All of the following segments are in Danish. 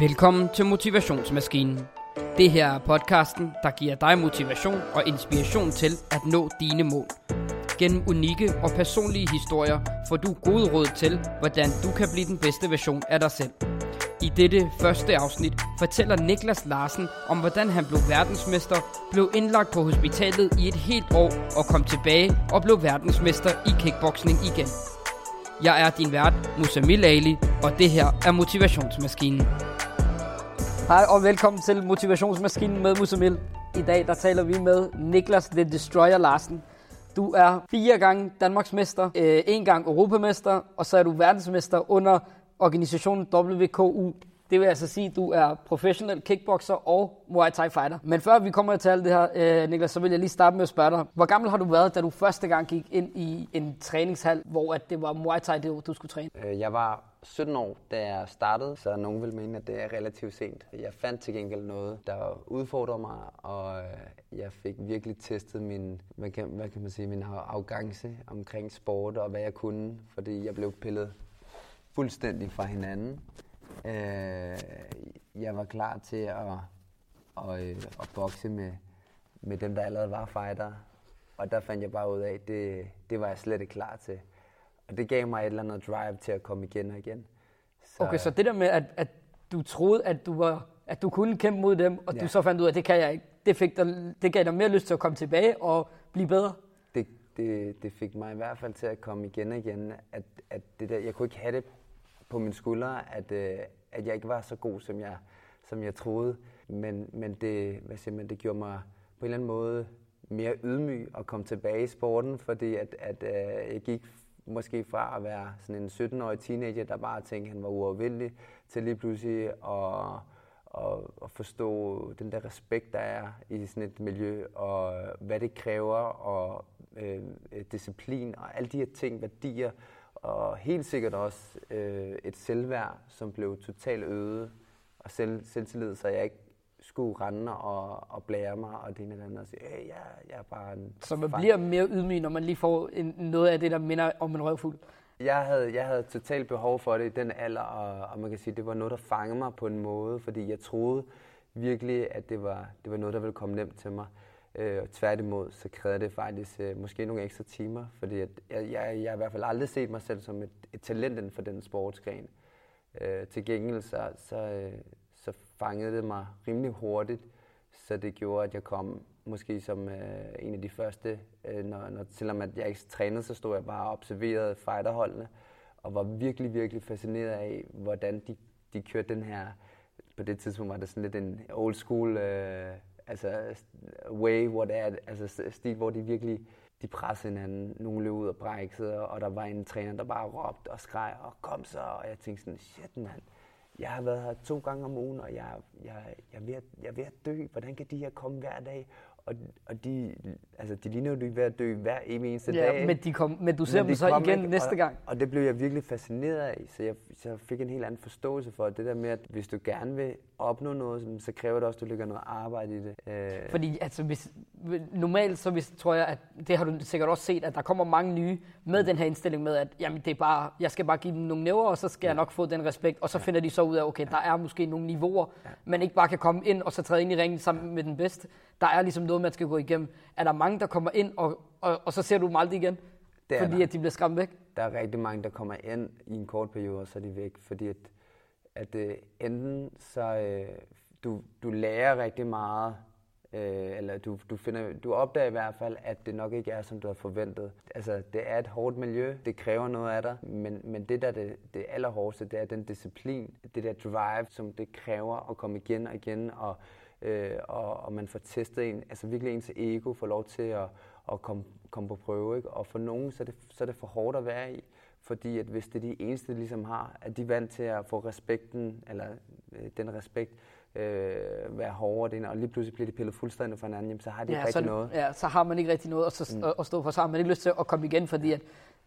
Velkommen til Motivationsmaskinen. Det her er podcasten, der giver dig motivation og inspiration til at nå dine mål. Gennem unikke og personlige historier får du gode råd til, hvordan du kan blive den bedste version af dig selv. I dette første afsnit fortæller Niklas Larsen om, hvordan han blev verdensmester, blev indlagt på hospitalet i et helt år og kom tilbage og blev verdensmester i kickboxing igen. Jeg er din vært, Musamil Ali, og det her er Motivationsmaskinen. Hej og velkommen til Motivationsmaskinen med Musamil. I dag der taler vi med Niklas The Destroyer Larsen. Du er fire gange Danmarksmester, øh, en gang Europamester, og så er du verdensmester under organisationen WKU. Det vil altså sige, at du er professionel kickboxer og Muay Thai fighter. Men før vi kommer til alt det her, øh, Niklas, så vil jeg lige starte med at spørge dig. Hvor gammel har du været, da du første gang gik ind i en træningshal, hvor at det var Muay Thai, det, du skulle træne? Øh, jeg var 17 år, da jeg startede, så nogen vil mene, at det er relativt sent. Jeg fandt til gengæld noget, der udfordrede mig, og øh, jeg fik virkelig testet min, hvad kan, hvad kan man sige, min arrogance omkring sport og hvad jeg kunne, fordi jeg blev pillet fuldstændig fra hinanden. Øh, jeg var klar til at, at, øh, at bokse med, med dem, der allerede var fighter. Og der fandt jeg bare ud af, at det, det var jeg slet ikke klar til. Og det gav mig et eller andet drive til at komme igen og igen. Så, okay, så det der med, at, at du troede, at du, var, at du kunne kæmpe mod dem, og ja. du så fandt ud af, at det kan jeg ikke, det, fik dig, det gav dig mere lyst til at komme tilbage og blive bedre? Det, det, det fik mig i hvert fald til at komme igen og igen, at, at det der, jeg kunne ikke have det på mine skuldre, at, øh, at jeg ikke var så god, som jeg, som jeg troede. Men, men, det, hvad siger man, det gjorde mig på en eller anden måde mere ydmyg at komme tilbage i sporten, fordi at, at øh, jeg gik måske fra at være sådan en 17-årig teenager, der bare tænkte, at han var uafvindelig, til lige pludselig at, at, at forstå den der respekt, der er i sådan et miljø, og hvad det kræver, og øh, disciplin, og alle de her ting, værdier, og helt sikkert også øh, et selvværd, som blev totalt øget, og selv, selvtillid, så jeg ikke skulle rende og, og blære mig, og det ene eller andet, og sige, hey, jeg, jeg er bare en... Så man bliver mere ydmyg, når man lige får en, noget af det, der minder om en røvfuld? Jeg havde, jeg havde totalt behov for det i den alder, og, og man kan sige, det var noget, der fangede mig på en måde, fordi jeg troede virkelig, at det var, det var noget, der ville komme nemt til mig. Øh, og tværtimod, så krævede det faktisk øh, måske nogle ekstra timer, fordi at jeg, jeg, jeg har i hvert fald aldrig set mig selv som et, et talent inden for den sportsgren. Øh, til gengæld så, så, øh, så fangede det mig rimelig hurtigt, så det gjorde, at jeg kom måske som øh, en af de første, øh, når, når, selvom at jeg ikke trænede, så stod jeg bare og observerede fighterholdene, og var virkelig, virkelig fascineret af, hvordan de, de kørte den her, på det tidspunkt var det sådan lidt en old school øh, altså way, hvor det er, altså stil, hvor de virkelig de pressede hinanden. Nogle løb ud og brækkede, og der var en træner, der bare råbte og skreg, og kom så, og jeg tænkte sådan, shit mand, jeg har været her to gange om ugen, og jeg, jeg, jeg, er ved at, jeg er ved at dø. Hvordan kan de her komme hver dag? Og, og de, altså, de ligner jo ikke ved at dø hver eneste ja, dag. Men, de kom, men du ser men dem de så igen ikke, næste gang. Og, og det blev jeg virkelig fascineret af, så jeg, så jeg fik en helt anden forståelse for det der med, at hvis du gerne vil opnå noget, så kræver det også, at du lægger noget arbejde i det. Øh. Fordi altså, hvis, normalt så hvis, tror jeg, at det har du sikkert også set, at der kommer mange nye med mm. den her indstilling med, at jamen, det er bare, jeg skal bare give dem nogle næver, og så skal ja. jeg nok få den respekt. Og så ja. finder de så ud af, okay, ja. der er måske nogle niveauer, ja. man ikke bare kan komme ind og så træde ind i ringen sammen med den bedste. Der er ligesom noget, man skal gå igennem. Er der mange, der kommer ind, og, og, og så ser du dem aldrig igen? Det fordi der. at de bliver skræmt væk? Der er rigtig mange, der kommer ind i en kort periode, og så er de væk. Fordi at, at uh, enten så uh, du, du lærer rigtig meget, uh, eller du, du, finder, du opdager i hvert fald, at det nok ikke er, som du har forventet. Altså, det er et hårdt miljø, det kræver noget af dig, men, men det der det, det allerhårdeste, det er den disciplin, det der drive, som det kræver at komme igen og igen, og øh, og, og man får testet en, altså virkelig ens ego får lov til at, at komme, komme på prøve. Ikke? Og for nogen, så er, det, så er det for hårdt at være i, fordi at hvis det er de eneste, de ligesom har, at de er vant til at få respekten, eller øh, den respekt, øh, være hårdere, og lige pludselig bliver de pillet fuldstændig fra hinanden, jamen, så har de ja, ikke rigtig det, noget. Ja, så har man ikke rigtig noget at, så, mm. at stå for, så har man ikke lyst til at komme igen, fordi at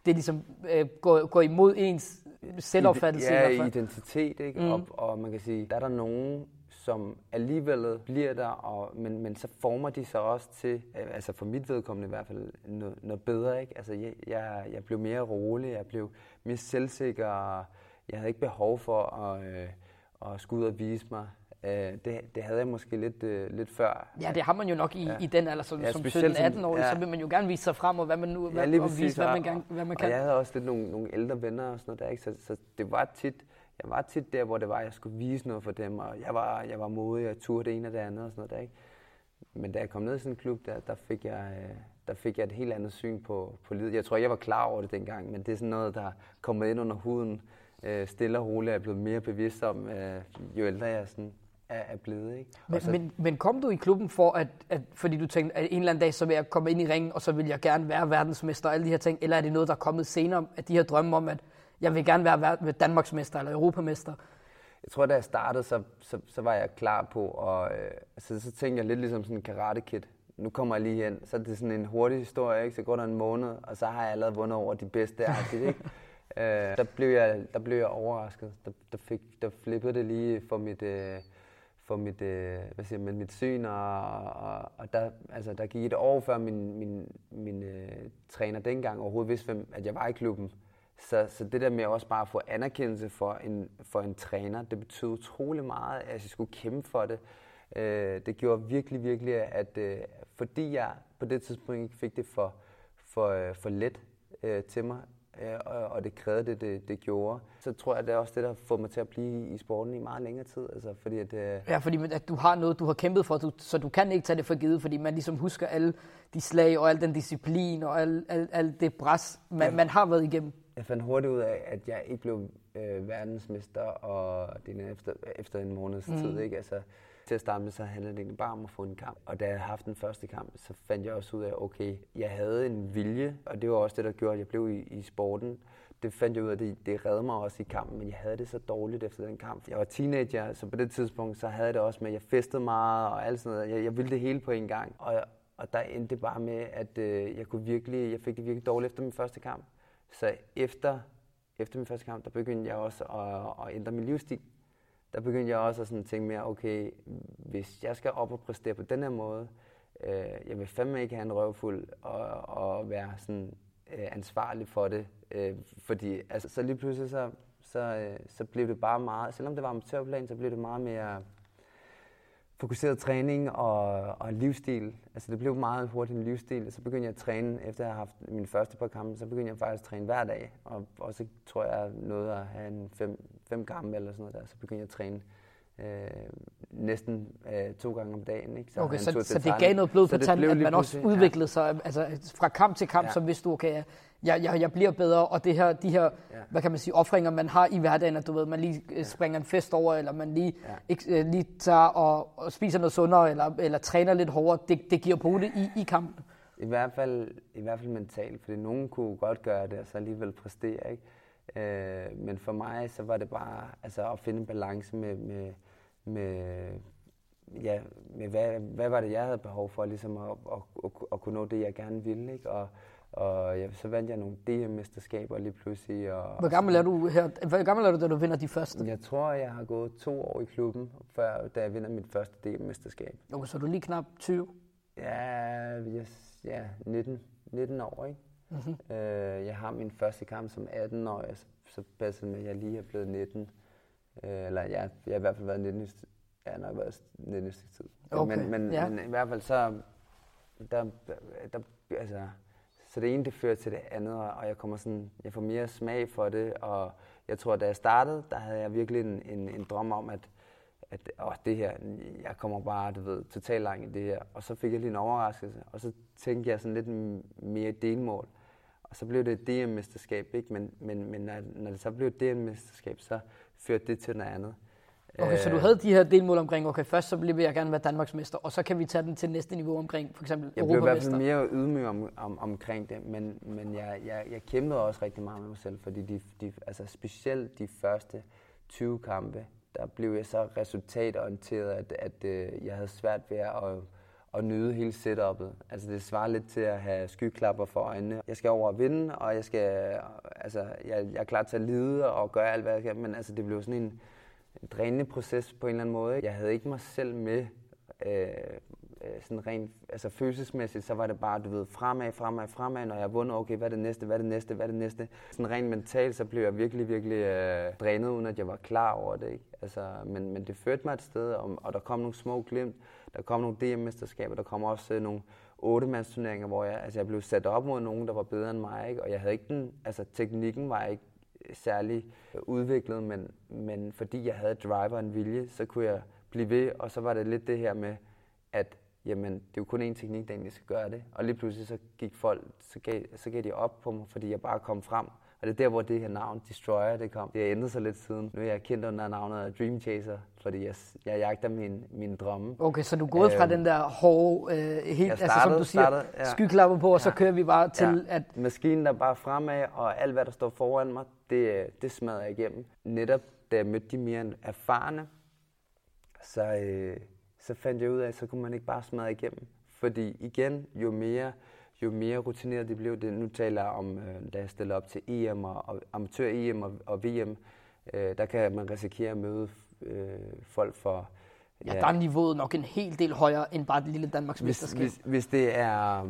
det ligesom øh, går, går imod ens selvopfattelse. Ja, i identitet, ikke? Mm. Og, og man kan sige, der er der nogen, som alligevel bliver der, og, men, men så former de sig også til, altså for mit vedkommende i hvert fald, noget, noget bedre. Ikke? Altså jeg, jeg, jeg blev mere rolig, jeg blev mere selvsikker, jeg havde ikke behov for at, øh, og skulle ud og vise mig. Øh, det, det havde jeg måske lidt, øh, lidt før. Ja, det har man jo nok i, ja. i den alder, som, ja, som 17-18 år, ja. så vil man jo gerne vise sig frem, og hvad man nu ja, hvad, og vise, hvad man, gang, hvad man kan. Og jeg havde også lidt nogle, nogle ældre venner og sådan noget der, ikke? Så, så det var tit, jeg var tit der, hvor det var, at jeg skulle vise noget for dem, og jeg var, jeg var modig, og turde det ene og det andet og sådan noget der, ikke? Men da jeg kom ned i sådan en klub, der, der, fik jeg, øh, der fik jeg et helt andet syn på, på livet. Jeg tror, jeg var klar over det dengang, men det er sådan noget, der kommer ind under huden. Øh, stille og roligt er jeg blevet mere bevidst om, øh, jo ældre jeg sådan er, er blevet. Ikke? Men, så, men, men kom du i klubben for, at, at, fordi du tænkte, at en eller anden dag, så vil jeg komme ind i ringen, og så vil jeg gerne være verdensmester og alle de her ting, eller er det noget, der er kommet senere, at de her drømme om, at jeg vil gerne være Danmarksmester eller Europamester? Jeg tror, da jeg startede, så, så, så var jeg klar på, og øh, altså, så tænkte jeg lidt ligesom sådan en karate kid. Nu kommer jeg lige hen, så er det sådan en hurtig historie, ikke? så går der en måned, og så har jeg allerede vundet over de bedste. Aktivt, ikke? øh, der, blev jeg, der blev jeg overrasket. Der, der, fik, der flippede det lige for mit, øh, for mit, øh, hvad siger man, mit syn, og, og, og der, altså, der gik et år før min, min, min øh, træner dengang overhovedet vidste, hvem, at jeg var i klubben. Så, så det der med også bare at få anerkendelse for en, for en træner, det betød utrolig meget, at jeg skulle kæmpe for det. Øh, det gjorde virkelig, virkelig, at øh, fordi jeg på det tidspunkt ikke fik det for, for, øh, for let øh, til mig, øh, og, og det krævede det, det, det gjorde, så tror jeg, det er også det, der får mig til at blive i sporten i meget længere tid. Altså, fordi at, øh... Ja, fordi at du har noget, du har kæmpet for, du, så du kan ikke tage det for givet, fordi man ligesom husker alle de slag og al den disciplin og alt al, al det pres, man, ja. man har været igennem jeg fandt hurtigt ud af, at jeg ikke blev øh, verdensmester og det efter, efter en måneds mm. tid. Ikke? Altså, til at starte med, så handlede det egentlig bare om at få en kamp. Og da jeg havde haft den første kamp, så fandt jeg også ud af, okay, jeg havde en vilje, og det var også det, der gjorde, at jeg blev i, i sporten. Det fandt jeg ud af, det, det redde mig også i kampen, men jeg havde det så dårligt efter den kamp. Jeg var teenager, så på det tidspunkt, så havde jeg det også med, at jeg festede meget og alt sådan noget. Jeg, jeg ville det hele på en gang. Og, og der endte det bare med, at øh, jeg, kunne virkelig, jeg fik det virkelig dårligt efter min første kamp. Så efter, efter min første kamp, der begyndte jeg også at, at ændre min livsstil. Der begyndte jeg også at sådan tænke mere, okay, hvis jeg skal op og præstere på den her måde, øh, jeg vil fandme ikke have en røvfuld og, og være sådan øh, ansvarlig for det. Øh, fordi altså, så lige pludselig så, så, øh, så blev det bare meget, selvom det var amatørplan, så blev det meget mere fokuseret træning og, og livsstil. Altså det blev meget hurtigt en livsstil. Så begyndte jeg at træne, efter jeg har haft min første par kampe, så begyndte jeg faktisk at træne hver dag. Og også tror jeg nåede at have en fem, fem kampe eller sådan noget der. Så begyndte jeg at træne øh, næsten øh, to gange om dagen. Ikke? Så, okay, så, så det gav noget blod på tanden, at man også udviklede ja. sig altså, fra kamp til kamp, ja. så vidste du, okay, jeg, jeg, jeg bliver bedre, og det her, de her, ja. hvad kan man sige, offringer, man har i hverdagen, at du ved, man lige øh, ja. springer en fest over, eller man lige, ja. ikke, øh, lige tager og, og spiser noget sundere, eller, eller træner lidt hårdere, det, det giver på det i, i kampen. I hvert fald, i hvert fald mentalt, fordi nogen kunne godt gøre det, og så alligevel præstere, ikke? Øh, men for mig, så var det bare altså, at finde en balance med, med, med, ja, med hvad, hvad var det, jeg havde behov for, ligesom at, at, at, at kunne nå det, jeg gerne ville. Ikke? Og, og ja, så vandt jeg nogle DM-mesterskaber lige pludselig. Og, hvor gammel er du her? Hvor gammel er du, da du vinder de første? Jeg tror, jeg har gået to år i klubben, før da jeg vinder mit første DM-mesterskab. Okay, så er du lige knap 20? Ja, yes, ja 19, 19 år, ikke? Mm-hmm. Øh, jeg har min første kamp som 18 år, så, så passer med, at jeg lige er blevet 19. Øh, eller jeg, jeg har i hvert fald været 19 ja, nok været 19 tid. Okay. Men, men, ja. men, i hvert fald så, der, der, altså, så det ene det fører til det andet, og jeg kommer sådan, jeg får mere smag for det, og jeg tror, da jeg startede, der havde jeg virkelig en, en, en drøm om, at, at åh, det her, jeg kommer bare, du ved, totalt langt i det her. Og så fik jeg lige en overraskelse, og så tænkte jeg sådan lidt mere delmål. Og så blev det et DM-mesterskab, ikke? Men, men, men når, når det så blev et DM-mesterskab, så førte det til noget andet. Okay, så du havde de her delmål omkring, okay, først så vil jeg gerne være Danmarksmester, og så kan vi tage den til næste niveau omkring, for eksempel Jeg blev i hvert fald mere ydmyg om, om, omkring det, men, men jeg, jeg, jeg kæmpede også rigtig meget med mig selv, fordi de, de, altså specielt de første 20 kampe, der blev jeg så resultatorienteret, at, at øh, jeg havde svært ved at, og nyde hele setup'et. Altså det svarer lidt til at have skyklapper for øjnene. Jeg skal over og vinde, og jeg, skal, altså, jeg, jeg er klar til at lide og gøre alt, hvad jeg kan, men altså, det blev sådan en, en drænende proces på en eller anden måde. Jeg havde ikke mig selv med øh, øh, sådan rent altså følelsesmæssigt, så var det bare, du ved, fremad, fremad, fremad, når jeg vundet, okay, hvad er det næste, hvad er det næste, hvad er det næste. Sådan rent mentalt, så blev jeg virkelig, virkelig øh, drænet, uden at jeg var klar over det, ikke? Altså, men, men det førte mig et sted, og, og der kom nogle små glimt, der kom nogle DM-mesterskaber, der kom også øh, nogle otte-mandsturneringer, hvor jeg, altså jeg blev sat op mod nogen, der var bedre end mig, ikke? og jeg havde ikke den, altså teknikken var ikke øh, særlig øh, udviklet, men, men fordi jeg havde driver og en vilje, så kunne jeg blive ved, og så var det lidt det her med, at jamen, det er jo kun én teknik, der egentlig skal gøre det. Og lige pludselig så gik folk, så gav, så gav de op på mig, fordi jeg bare kom frem. Og det er der, hvor det her navn, Destroyer, det kom. Det har ændret sig lidt siden. Nu er jeg kendt under navnet Dream Chaser, fordi jeg, jeg jagter min, min drømme. Okay, så du er gået fra øhm, den der hårde, øh, helt, startede, altså som du siger, startede, ja. skyklapper på, og ja. så kører vi bare til ja. at... Maskinen der bare fremad, og alt hvad der står foran mig, det, det smadrer jeg igennem. Netop da jeg mødte de mere erfarne, så, øh, så fandt jeg ud af, at så kunne man ikke bare smadre igennem. Fordi igen, jo mere, jo mere rutineret de blev, det nu taler jeg om, øh, da jeg stiller op til EM og, og amatør-EM og, og VM, øh, der kan man risikere at møde øh, folk for... Ja, ja, der er niveauet nok en hel del højere end bare det lille Danmarks hvis, hvis, hvis det er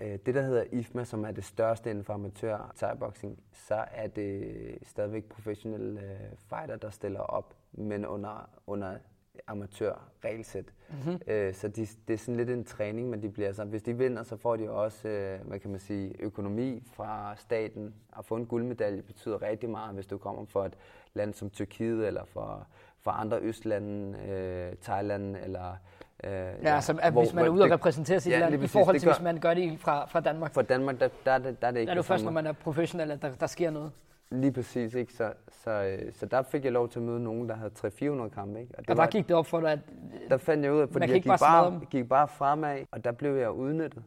øh, det, der hedder IFMA, som er det største inden for amatør thai-boxing, så er det stadigvæk professionelle øh, fighter, der stiller op, men under, under amatør regelsæt. Mm-hmm. Øh, så de, det er sådan lidt en træning, men de bliver så, hvis de vinder, så får de også, øh, hvad kan man sige, økonomi fra staten. At få en guldmedalje betyder rigtig meget, hvis du kommer fra et land som Tyrkiet, eller fra, fra andre østlande, øh, Thailand, eller Øh, ja, ja, altså at hvor, hvis man er ude og repræsentere sit ja, land, i forhold til gør, hvis man gør det fra, fra Danmark. Fra Danmark, der, der, der, der er det ikke Der er det først, når man er professionel, at der, der sker noget. Lige præcis, ikke? Så, så, øh, så der fik jeg lov til at møde nogen, der havde 300-400 kampe. Ikke? Og, det og der var, gik det op for dig, at Der fandt jeg ud af, fordi jeg gik bare, bare gik bare fremad, og der blev jeg udnyttet.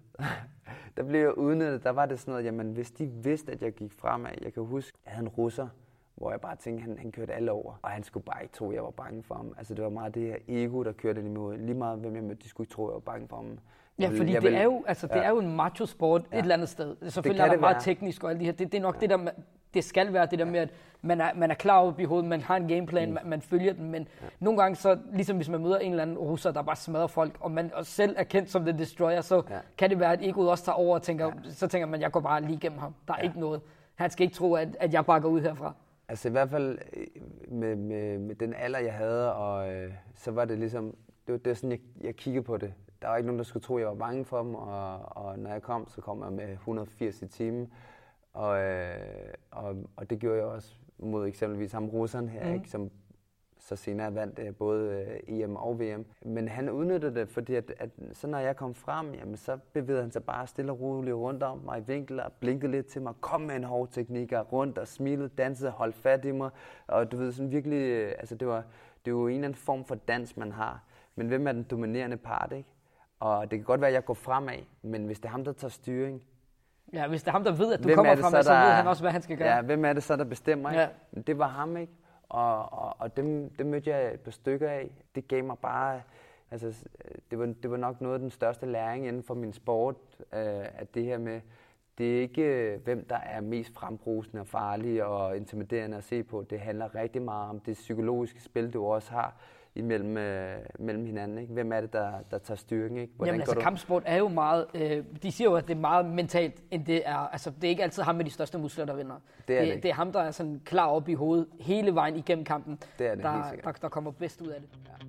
der blev jeg udnyttet. Der var det sådan noget, jamen hvis de vidste, at jeg gik fremad, jeg kan huske, jeg havde en russer, hvor jeg bare tænkte, han, han kørte alle over, og han skulle bare ikke tro, jeg var bange for ham. Altså det var meget det her ego, der kørte ind imod. Lige meget hvem jeg mødte, de skulle ikke tro, jeg var bange for ham. Ja, fordi det, er jo, altså, det ja. er jo en macho-sport ja. et eller andet sted. Selvfølgelig det er der meget være. teknisk og alt det her. Det, det er nok ja. det, der det skal være det der med, at man er, man er klar over i hovedet, man har en gameplan, mm. man, man følger den, men ja. nogle gange så, ligesom hvis man møder en eller anden russer, der bare smadrer folk, og man og selv er kendt som The Destroyer, så ja. kan det være, at egoet også tager over og tænker, ja. så tænker man, jeg går bare lige igennem ham. Der er ja. ikke noget. Han skal ikke tro, at, at jeg bare går ud herfra. Altså i hvert fald øh, med, med, med den alder, jeg havde, og øh, så var det ligesom, det var, det var sådan, jeg, jeg kiggede på det. Der var ikke nogen, der skulle tro, jeg var bange for dem, og, og når jeg kom, så kom jeg med 180 i timen. Og, øh, og, og det gjorde jeg også mod eksempelvis ham russeren her, mm. ikke, som så senere vandt øh, både øh, EM og VM. Men han udnyttede det, fordi at, at så når jeg kom frem, jamen, så bevægede han sig bare stille og roligt rundt om mig i vinkel og blinkede lidt til mig, kom med en hård teknik og rundt og smilede, dansede, holdt fat i mig. Og du ved, sådan virkelig, øh, altså det var, det var jo en eller anden form for dans, man har. Men hvem er den dominerende part, ikke? Og det kan godt være, at jeg går fremad, men hvis det er ham, der tager styring, Ja, hvis det er ham, der ved, at du hvem kommer fra, så, så ved han også, hvad han skal gøre. Ja, hvem er det så, der bestemmer? Ikke? Ja. Det var ham, ikke? Og, og, og dem, dem mødte jeg et par stykker af. Det gav mig bare... Altså, det var, det var nok noget af den største læring inden for min sport, øh, at det her med, det er ikke, hvem der er mest frembrusende og farlig og intimiderende at se på. Det handler rigtig meget om det psykologiske spil, du også har imellem øh, mellem hinanden. Ikke? Hvem er det, der, der tager styrken? Ikke? Hvordan Jamen altså, du... kampsport er jo meget... Øh, de siger jo, at det er meget mentalt, end det er... Altså, det er ikke altid ham med de største muskler, der vinder. Det er, det, det, det er ham, der er sådan klar op i hovedet hele vejen igennem kampen, det er det, der, der, der kommer bedst ud af det. Ja.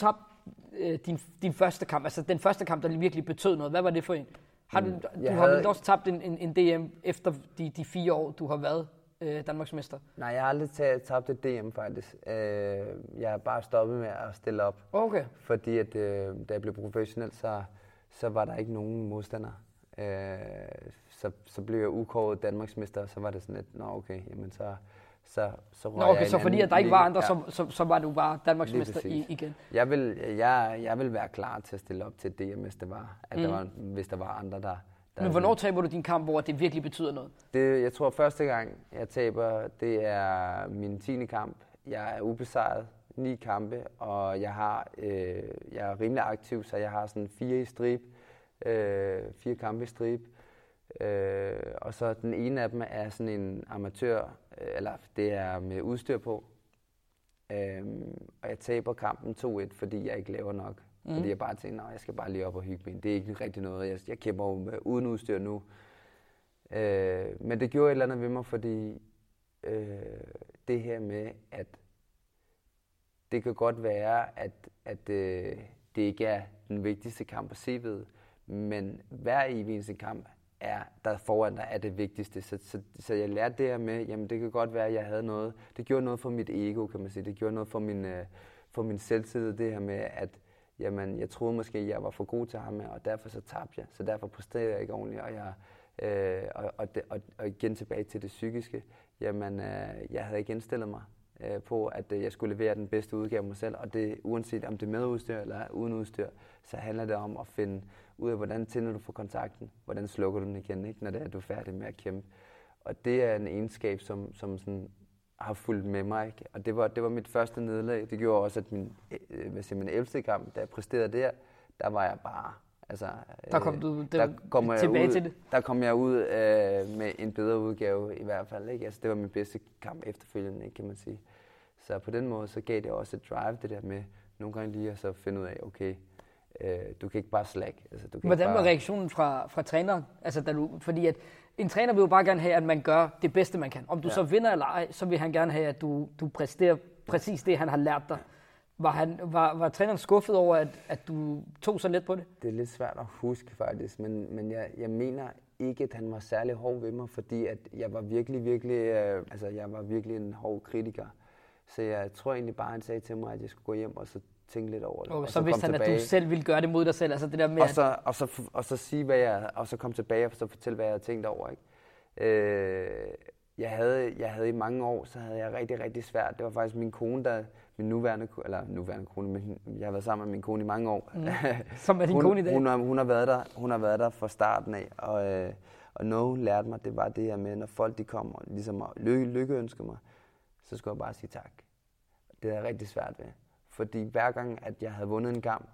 Tabte øh, din, din første kamp, altså den første kamp, der virkelig betød noget, hvad var det for en? Har du, Mm, du jeg har havde- også tabt en, en, en DM efter de, de fire år, du har været øh, Danmarksmester? Nej, jeg har aldrig tabt et DM faktisk. Øh, jeg har bare stoppet med at stille op. Okay. Fordi at, øh, da jeg blev professionel, så, så var der ikke nogen modstandere. Øh, så, så blev jeg ukåret Danmarksmester, og så var det sådan lidt, nå okay, jamen så, så, så røg Nå, jeg okay, en så fordi at der ikke var andre, Ja. så, så, så var du bare Danmarksmester Lige i, igen. Jeg vil, jeg, jeg vil være klar til at stille op til DM, hvis, det var, at Mm. der var, hvis der var andre, der... der Men hvornår taber du din kamp, hvor det virkelig betyder noget? Det, jeg tror, første gang, jeg taber, det er min 10. kamp. Jeg er ubesejret, ni kampe, og jeg, har, øh, jeg er rimelig aktiv, så jeg har sådan fire i strip, øh, fire kampe i strip. Øh, og så den ene af dem er sådan en amatør, eller det er med udstyr på. Øh, og jeg taber kampen 2-1, fordi jeg ikke laver nok. Mm. Fordi jeg bare tænker, at jeg skal bare lige op og hygge mig. Det er ikke rigtig noget. Jeg, jeg kæmper jo med, uden udstyr nu. Øh, men det gjorde et eller andet ved mig, fordi øh, det her med, at det kan godt være, at, at øh, det ikke er den vigtigste kamp på CV'et, men hver evig eneste kamp er, der foran dig er det vigtigste. Så, så, så jeg lærte det her med, jamen det kan godt være, at jeg havde noget, det gjorde noget for mit ego, kan man sige. Det gjorde noget for min, øh, for min selvtillid, det her med, at jamen, jeg troede måske, at jeg var for god til ham, og derfor så tabte jeg. Så derfor præsterede jeg ikke ordentligt, og jeg, Øh, og, og, det, og, og igen tilbage til det psykiske. Jamen, øh, jeg havde ikke indstillet mig øh, på, at øh, jeg skulle levere den bedste udgave af mig selv. Og det, uanset om det er med udstyr eller uden udstyr, så handler det om at finde ud af, hvordan tænder du for kontakten, hvordan slukker du den igen, ikke, når det er, du er færdig med at kæmpe. Og det er en egenskab, som, som sådan har fulgt med mig. Ikke? Og det var, det var mit første nederlag. Det gjorde også, at min, øh, hvad siger, min 11. kamp, da jeg præsterede der, der var jeg bare Altså, Der kom du det, der kommer jeg tilbage ud, til det. Der kom jeg ud øh, med en bedre udgave i hvert fald. Ikke? Altså, det var min bedste kamp efterfølgende, ikke, kan man sige. Så på den måde, så gav det også et drive, det der med nogle gange lige at så finde ud af, okay, øh, du kan ikke bare slack. Altså, du kan Hvordan var bare, reaktionen fra, fra træneren? Altså, da du, fordi at en træner vil jo bare gerne have, at man gør det bedste, man kan. Om du ja. Ja. så vinder eller ej, så vil han gerne have, at du, du præsterer præcis det, han har lært dig. Var, han, var, var træneren skuffet over, at, at du tog så let på det? Det er lidt svært at huske faktisk, men, men jeg, jeg mener ikke, at han var særlig hård ved mig, fordi at jeg var virkelig, virkelig, øh, altså jeg var virkelig en hård kritiker. Så jeg tror egentlig bare, han sagde til mig, at jeg skulle gå hjem og så tænke lidt over det. Og, og så vidste komme han, at du selv ville gøre det mod dig selv. Altså det der med, og at, så, og, så, og så sige, hvad jeg, og så komme tilbage og så fortælle, hvad jeg havde tænkt over. Ikke? Øh, jeg, havde, jeg havde i mange år, så havde jeg rigtig, rigtig svært. Det var faktisk min kone, der, min nuværende, eller nuværende kone, men jeg har været sammen med min kone i mange år. Mm. som er din hun, kone i dag. Hun har, hun, har været der, hun har været der fra starten af, og, øh, og noget hun lærte mig, det var det her med, når folk de kommer og ligesom og lykke, lykkeønsker mig, så skulle jeg bare sige tak. Det er rigtig svært ved. Fordi hver gang, at jeg havde vundet en kamp,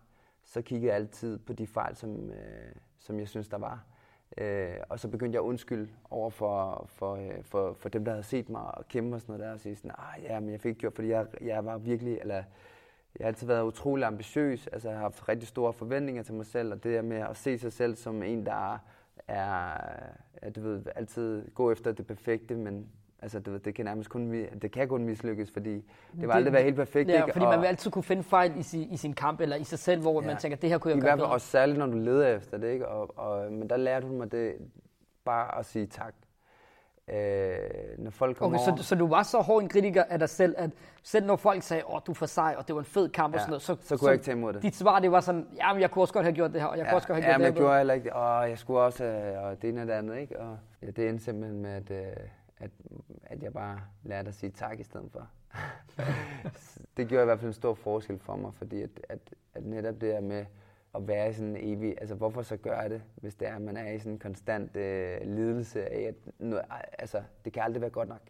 så kiggede jeg altid på de fejl, som, øh, som jeg synes, der var. Øh, og så begyndte jeg at undskylde over for, for, øh, for, for dem, der havde set mig og kæmpe og sådan noget der, og sige sådan, ah, ja, men jeg fik ikke gjort, fordi jeg, jeg var virkelig, eller jeg har altid været utrolig ambitiøs, altså jeg har haft rigtig store forventninger til mig selv, og det der med at se sig selv som en, der er, er du ved, altid gå efter det perfekte, men altså, ved, det kan nærmest kun, det kan kun mislykkes, fordi det vil Det- aldrig være helt perfekt. ja, ikke? fordi og, man vil altid kunne finde fejl i sin, i sin kamp, eller i sig selv, hvor ja. man Ja. tænker, det her kunne jeg I gøre hvert fald også særligt, når du leder efter det, ikke? Og, og, men der lærte hun mig det bare at sige tak. Øh, når folk kommer Okay, over, så, så du var så hård en kritiker af dig selv, at selv når folk sagde, åh, du er for sej, og det var en fed kamp og Ja, sådan noget, så, så kunne jeg ikke tage imod det. Dit svar, det var sådan, jamen, jeg kunne også godt have gjort det her, og jeg kunne også godt have ja, gjort men jeg det her. gjorde heller ikke det. Og jeg skulle også, øh, og det ene og det andet, ikke? Og ja, det endte simpelthen med, at, øh, at, at jeg bare lærte at sige tak i stedet for. det gjorde i hvert fald en stor forskel for mig, fordi at, at, at netop det her med at være i sådan en evig, altså hvorfor så gøre det, hvis det er, at man er i sådan en konstant øh, lidelse af, at noget, altså det kan aldrig være godt nok.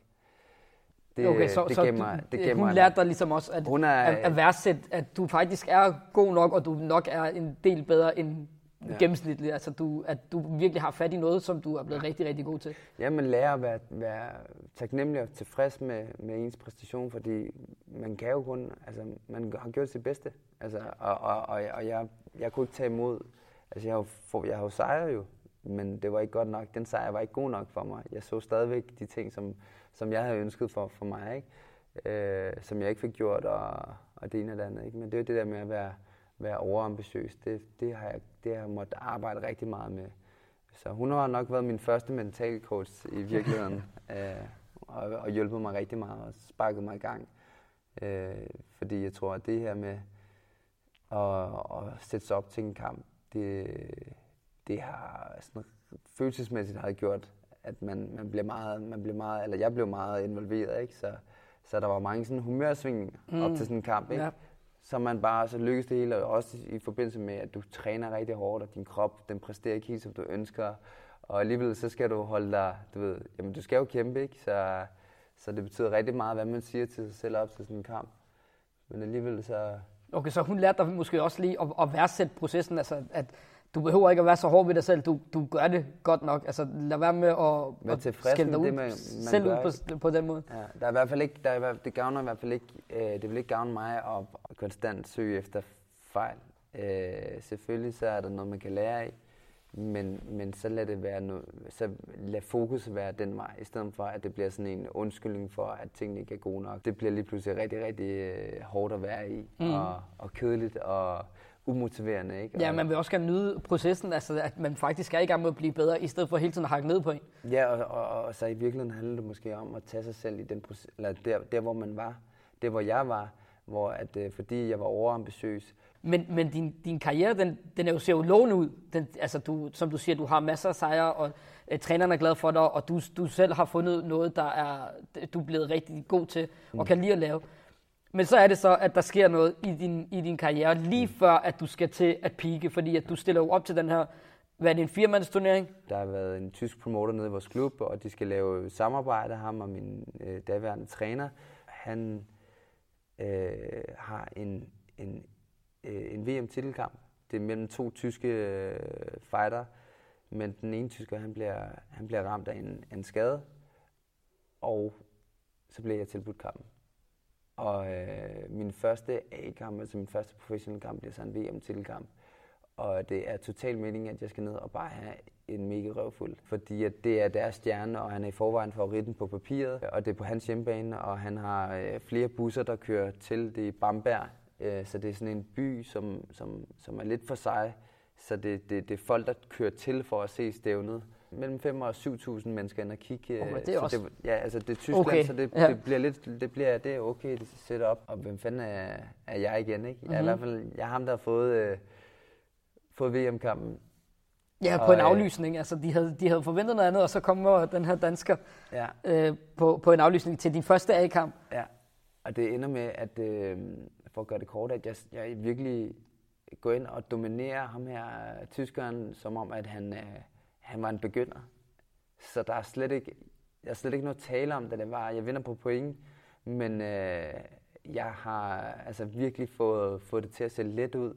Det, Okay, så, det så mig, det gav hun lærte dig ligesom også at, Hun er- at, at værdsætte, at du faktisk er god nok, og du nok er en del bedre end ja. Ja. gennemsnitligt. Altså, du, at du virkelig har fat i noget, som du er blevet rigtig, rigtig god til. Ja, man lærer at være, være taknemmelig og tilfreds med, med ens præstation, fordi man kan jo kun, altså man har gjort sit bedste. Altså, og, og, og, og jeg, jeg kunne ikke tage imod, altså jeg har jo, jeg har jo sejret jo, men det var ikke godt nok. Den sejr var ikke god nok for mig. Jeg så stadigvæk de ting, som, som jeg havde ønsket for, for mig. Ikke? øh, som jeg ikke fik gjort, og, og det ene og det andet. Ikke? Men det er det der med at være, være overambitiøs. Det, det, har jeg, det har jeg måttet arbejde rigtig meget med. Så hun har nok været min første mental coach i virkeligheden, øh, og, og hjulpet mig rigtig meget og sparket mig i gang. Øh, fordi jeg tror, at det her med at, at sætte sig op til en kamp, det, det har sådan, følelsesmæssigt har gjort, at man, man bliver meget, man bliver meget, eller jeg blev meget involveret, ikke? Så, så der var mange sådan humørsving mm. op til sådan en kamp, ikke? Ja. Så man bare, så lykkes det hele, og også i forbindelse med, at du træner rigtig hårdt, og din krop, den præsterer ikke helt, som du ønsker, og alligevel så skal du holde dig, du ved, jamen du skal jo kæmpe, ikke? Så, så det betyder rigtig meget, hvad man siger til sig selv op til sådan en kamp. Men alligevel så... Okay, så hun lærte dig måske også lige at, at værdsætte processen, altså at du behøver ikke at være så hård ved dig selv, du, du gør det godt nok. Altså lad være med at, at skælde dig ud det, man, man selv ud på, på den måde. Ja, der er i hvert fald ikke, der er, det gavner i hvert fald ikke, øh, det vil ikke gavne mig at, konstant søge efter fejl. Øh, selvfølgelig så er der noget, man kan lære af, men, men så lad det være noget, så lad fokus være den vej, i stedet for at det bliver sådan en undskyldning for, at tingene ikke er gode nok. Det bliver lige pludselig rigtig, rigtig øh, hårdt at være i, mm. og, og kedeligt, og umotiverende. Ikke? Ja, man vil også gerne nyde processen, altså at man faktisk er i gang med at blive bedre, i stedet for hele tiden at hakke ned på en. Ja, og, og, og så i virkeligheden handler det måske om at tage sig selv i den proces, eller der, der, hvor man var, der hvor jeg var, hvor at, øh, fordi jeg var overambitiøs. Men, men din, din karriere, den, den er jo, ser jo lovende ud. Den, altså du, som du siger, du har masser af sejre, og øh, træneren er glad for dig, og du, du selv har fundet noget, der er, du er blevet rigtig god til, og mm. kan lide at lave. Men så er det så, at der sker noget i din, i din karriere, lige før at du skal til at pike, fordi at du stiller jo op til den her, hvad er det, en firemandsturnering? Der har været en tysk promoter nede i vores klub, og de skal lave samarbejde, ham og min øh, daværende træner. Han øh, har en, en, øh, en VM-titelkamp. Det er mellem to tyske øh, fighter, men den ene tysker, han bliver, han bliver ramt af en, en skade, og så bliver jeg tilbudt kampen. Og øh, min første A-kamp, altså min første professionelle kamp, bliver så en VM-tilkamp. Og det er totalt meningen, at jeg skal ned og bare have en mega røvfuld. Fordi at det er deres stjerne, og han er i forvejen favoritten på papiret. Og det er på hans hjemmebane, og han har øh, flere busser, der kører til det Bamberg. Øh, så det er sådan en by, som, som, som er lidt for sig. Så det, det, det er folk, der kører til for at se stævnet mellem 5 og 7.000 mennesker ind og kigge. Oh, det er også... det, ja, altså det er Tyskland, okay. så det, ja. det, bliver lidt, det bliver det er okay, det sætter op. Og hvem fanden er, er jeg igen, ikke? Jeg er mm-hmm. i mhm. hvert fald, jeg er ham, der har fået, øh, fået VM-kampen. Ja, på og, en øh, aflysning. Altså, de havde, de havde forventet noget andet, og så kommer den her dansker ja. øh, på, på en aflysning til din første A-kamp. Ja, og det ender med, at øh, for at gøre det kort, at jeg, jeg virkelig går ind og dominerer ham her, tyskeren, som om, at han... Øh, han var en begynder. Så der er slet ikke, jeg er slet ikke noget tale om, da det var, jeg vinder på point, men øh, jeg har altså virkelig fået, fået det til at se let ud,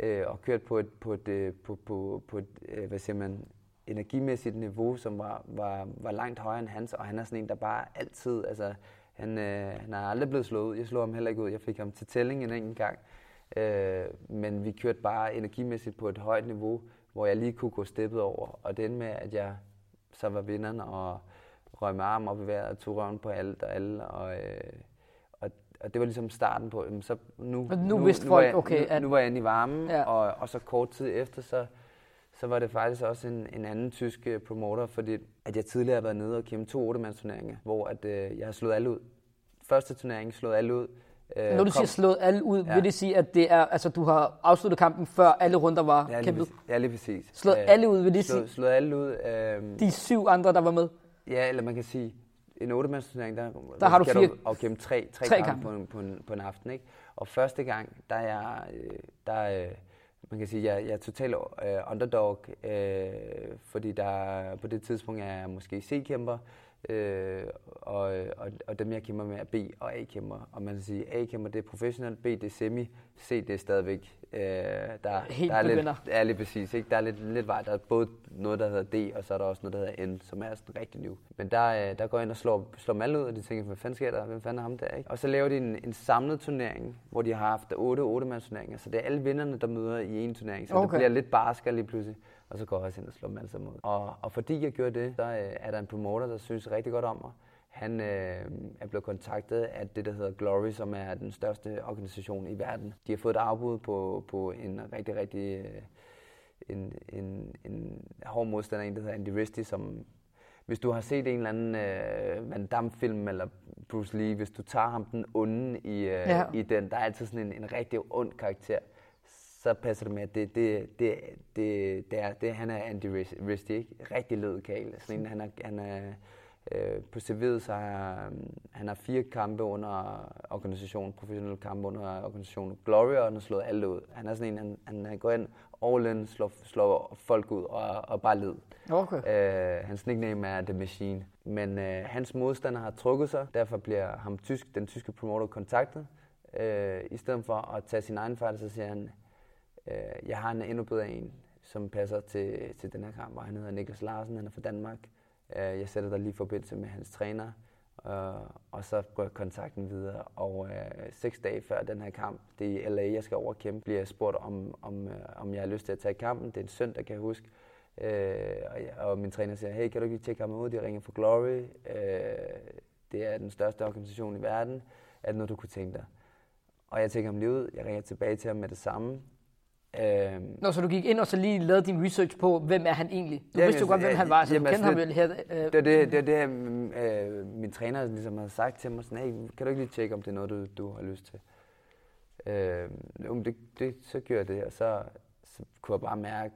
øh, og kørt på et, på et, øh, på, på, på et øh, hvad siger man, energimæssigt niveau, som var, var, var langt højere end hans, og han er sådan en, der bare altid, altså han, øh, han er aldrig blevet slået ud. Jeg slog ham heller ikke ud. Jeg fik ham til tælling en enkelt gang. Øh, men vi kørte bare energimæssigt på et højt niveau, hvor jeg lige kunne gå steppet over. Og endte med, at jeg så var vinderen og røg med arm op i vejret og tog røven på alt og alle. Og, øh, og, og det var ligesom starten på, så nu, nu, nu, vidste nu, folk, jeg, okay, nu, at... nu var jeg inde i varmen, ja. og, og så kort tid efter, så, så var det faktisk også en, en anden tysk øh, promoter, fordi at jeg tidligere har været nede og kæmpe to 8 turneringer, hvor at, øh, jeg har slået alle ud. Første turnering slået alle ud, Øh, Når du kom. siger slået alle ud, ja. vil det sige, at det er, altså, du har afsluttet kampen, før alle runder var ja, kæmpet? Ja, lige præcis. Slået øh, alle ud, vil det slået, sige? Slået alle ud. Øh, De syv andre, der var med? Ja, eller man kan sige, en 8 turnering, der, der har du fire... Og kæmpe tre, tre, tre kampe, kampe. På, en, på, en, på en aften. Ikke? Og første gang, der er jeg, øh, der, øh, man kan sige, jeg, jeg er totalt uh, underdog, uh, fordi der på det tidspunkt er jeg måske C-kæmper, Øh, og, og, og dem, jeg kæmper med, er B- og A-kæmper. Og man kan sige, A-kæmper, det er professionel, B, det er semi, C, det er stadigvæk... Øh, der, Helt der er begynder. lidt, er lige præcis. Ikke? Der er lidt, lidt vej. Der er både noget, der hedder D, og så er der også noget, der hedder N, som er sådan rigtig new. Men der, øh, der går jeg ind og slår, slår dem alle ud, og de tænker, hvad fanden sker der? Hvem fanden er ham der? Ikke? Og så laver de en, en samlet turnering, hvor de har haft 8 8 turneringer. Så det er alle vinderne, der møder i en turnering. Så okay. det bliver lidt barsker lige pludselig og så går jeg også ind og slår dem sammen ud. Og, og fordi jeg gjorde det, så øh, er der en promoter, der synes rigtig godt om mig. Han øh, er blevet kontaktet af det, der hedder Glory, som er den største organisation i verden. De har fået et afbud på, på en rigtig, rigtig øh, en, en, en hård modstander, en der hedder Andy Risty, som hvis du har set en eller anden øh, Van Damme-film eller Bruce Lee, hvis du tager ham den onde i, øh, ja. i den, der er altid sådan en, en rigtig ond karakter, så passer det med, at det, det, det, det, det er, det, han er Andy Risty, ikke? Rigtig lødkagel. Sådan en, han er, han er øh, på CV'et, så har han har fire kampe under organisationen, professionelle kampe under organisationen Glory, og han har slået alle ud. Han er sådan en, han, han går ind all in, slår, slår folk ud og, og bare led. Okay. Øh, hans nickname er The Machine. Men øh, hans modstander har trukket sig, derfor bliver ham tysk, den tyske promoter kontaktet. Øh, I stedet for at tage sin egen fejl, så siger han, øh, jeg har en endnu bedre en, som passer til, til den her kamp, og han hedder Niklas Larsen, han er fra Danmark. Øh, jeg sætter dig lige i forbindelse med hans træner, øh, og så går jeg kontakten videre, og øh, seks dage før den her kamp, det er i LA, jeg skal over kæmpe, bliver jeg spurgt, om, om, øh, om jeg har lyst til at tage kampen. Det er en søndag, kan jeg huske. Øh, og, jeg, og min træner siger, hey, kan du ikke lige tjekke ham ud? De ringer for Glory. Øh, det er den største organisation i verden. Er det noget, du kunne tænke dig? Og jeg tænker ham lige ud. Jeg ringer tilbage til ham med det samme. Øhm, Nå, så du gik ind og så lige lavede din research på, hvem er han egentlig? Du jamen, vidste jo godt, hvem han var, så jamen, du kendte altså, ham vel her. Øh. Det er det, det, det øh, min træner ligesom havde sagt til mig, sådan, hey, kan du ikke lige tjekke, om det er noget, du, du har lyst til? Øh, det, det, så gjorde jeg det, og så, så kunne jeg bare mærke,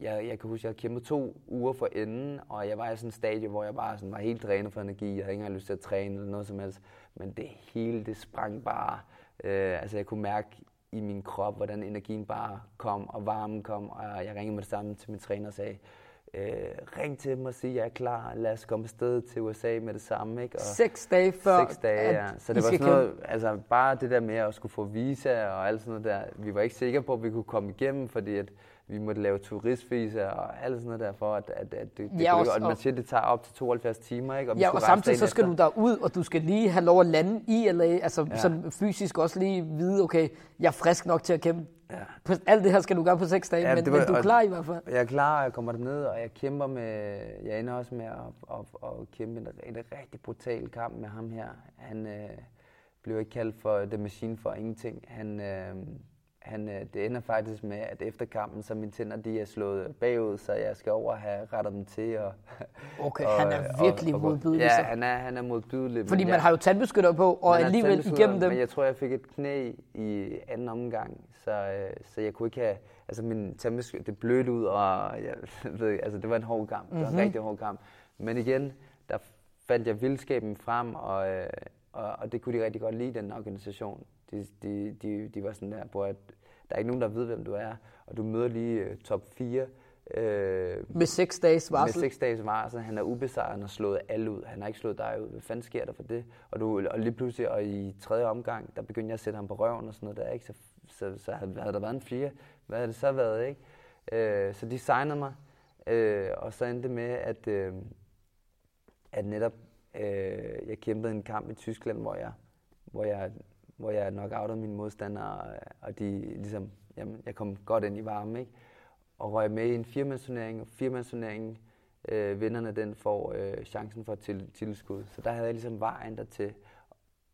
jeg, jeg kan huske, jeg havde kæmpet to uger for enden, og jeg var i sådan en stadie, hvor jeg bare sådan var helt drænet for energi. Jeg havde ikke engang lyst til at træne eller noget som helst. Men det hele, det sprang bare. Øh, altså jeg kunne mærke, i min krop, hvordan energien bare kom, og varmen kom, og jeg ringede med det samme til min træner og sagde, øh, ring til dem og sige, jeg er klar, lad os komme afsted til USA med det samme. Ikke? Og seks dage før, Seks dage, ja. Så det var sådan noget, altså bare det der med at skulle få visa og alt sådan noget der, vi var ikke sikre på, at vi kunne komme igennem, fordi at vi måtte lave turistvisa og alt sådan noget der, for at, at, at det, det ja, kunne, og, man siger, det tager op til 72 timer, ikke? Og ja, og samtidig så skal efter. du derud, og du skal lige have lov at lande i LA, altså ja. som fysisk også lige vide, okay, jeg er frisk nok til at kæmpe. Ja. Alt det her skal du gøre på seks dage, ja, men, var, men du er klar i hvert fald. Jeg er klar, jeg kommer derned, og jeg kæmper med, jeg ender også med at, at, at, at kæmpe en, en rigtig brutal kamp med ham her. Han øh, blev ikke kaldt for The Machine for ingenting. Han, øh, han, øh, det ender faktisk med, at efter kampen, så mine tænder de er slået bagud, så jeg skal over og have rettet dem til. Og, okay, og, han er virkelig og, og, modbydelig. Ja, han er, han er modbydelig. Fordi man ja, har jo tandbeskytter på, og alligevel igennem dem. Men jeg tror, jeg fik et knæ i anden omgang, så, øh, så jeg kunne ikke have... Altså min tandbeskytter, det blødte ud, og jeg ved, altså, det var en hård kamp. Mm-hmm. Det var en mhm. rigtig hård kamp. Men igen, der fandt jeg vildskaben frem, og, øh, og, og det kunne de rigtig godt lide, den organisation. De, de, de, de var sådan der, hvor at, der er ikke nogen, der ved, hvem du er, og du møder lige uh, top 4. Øh, med seks dages varsel? Med seks dages varsel. Han er ubesejret, han har slået alle ud. Han har ikke slået dig ud. Hvad fanden sker der for det? Og, du, og lige pludselig, og i tredje omgang, der begyndte jeg at sætte ham på røven og sådan noget der, ikke? Så, så, så havde, havde der været en fire. Hvad havde det så været, ikke? Øh, så de signede mig, øh, og så endte det med, at, øh, at netop øh, jeg kæmpede en kamp i Tyskland, hvor jeg, hvor jeg hvor jeg nok outede mine modstandere, og de ligesom, jamen, jeg kom godt ind i varmen, ikke? Og røg med i en firemandsturnering, og firemandsturneringen, øh, vinderne den får øh, chancen for til, tilskud. Så der havde jeg ligesom vejen dertil.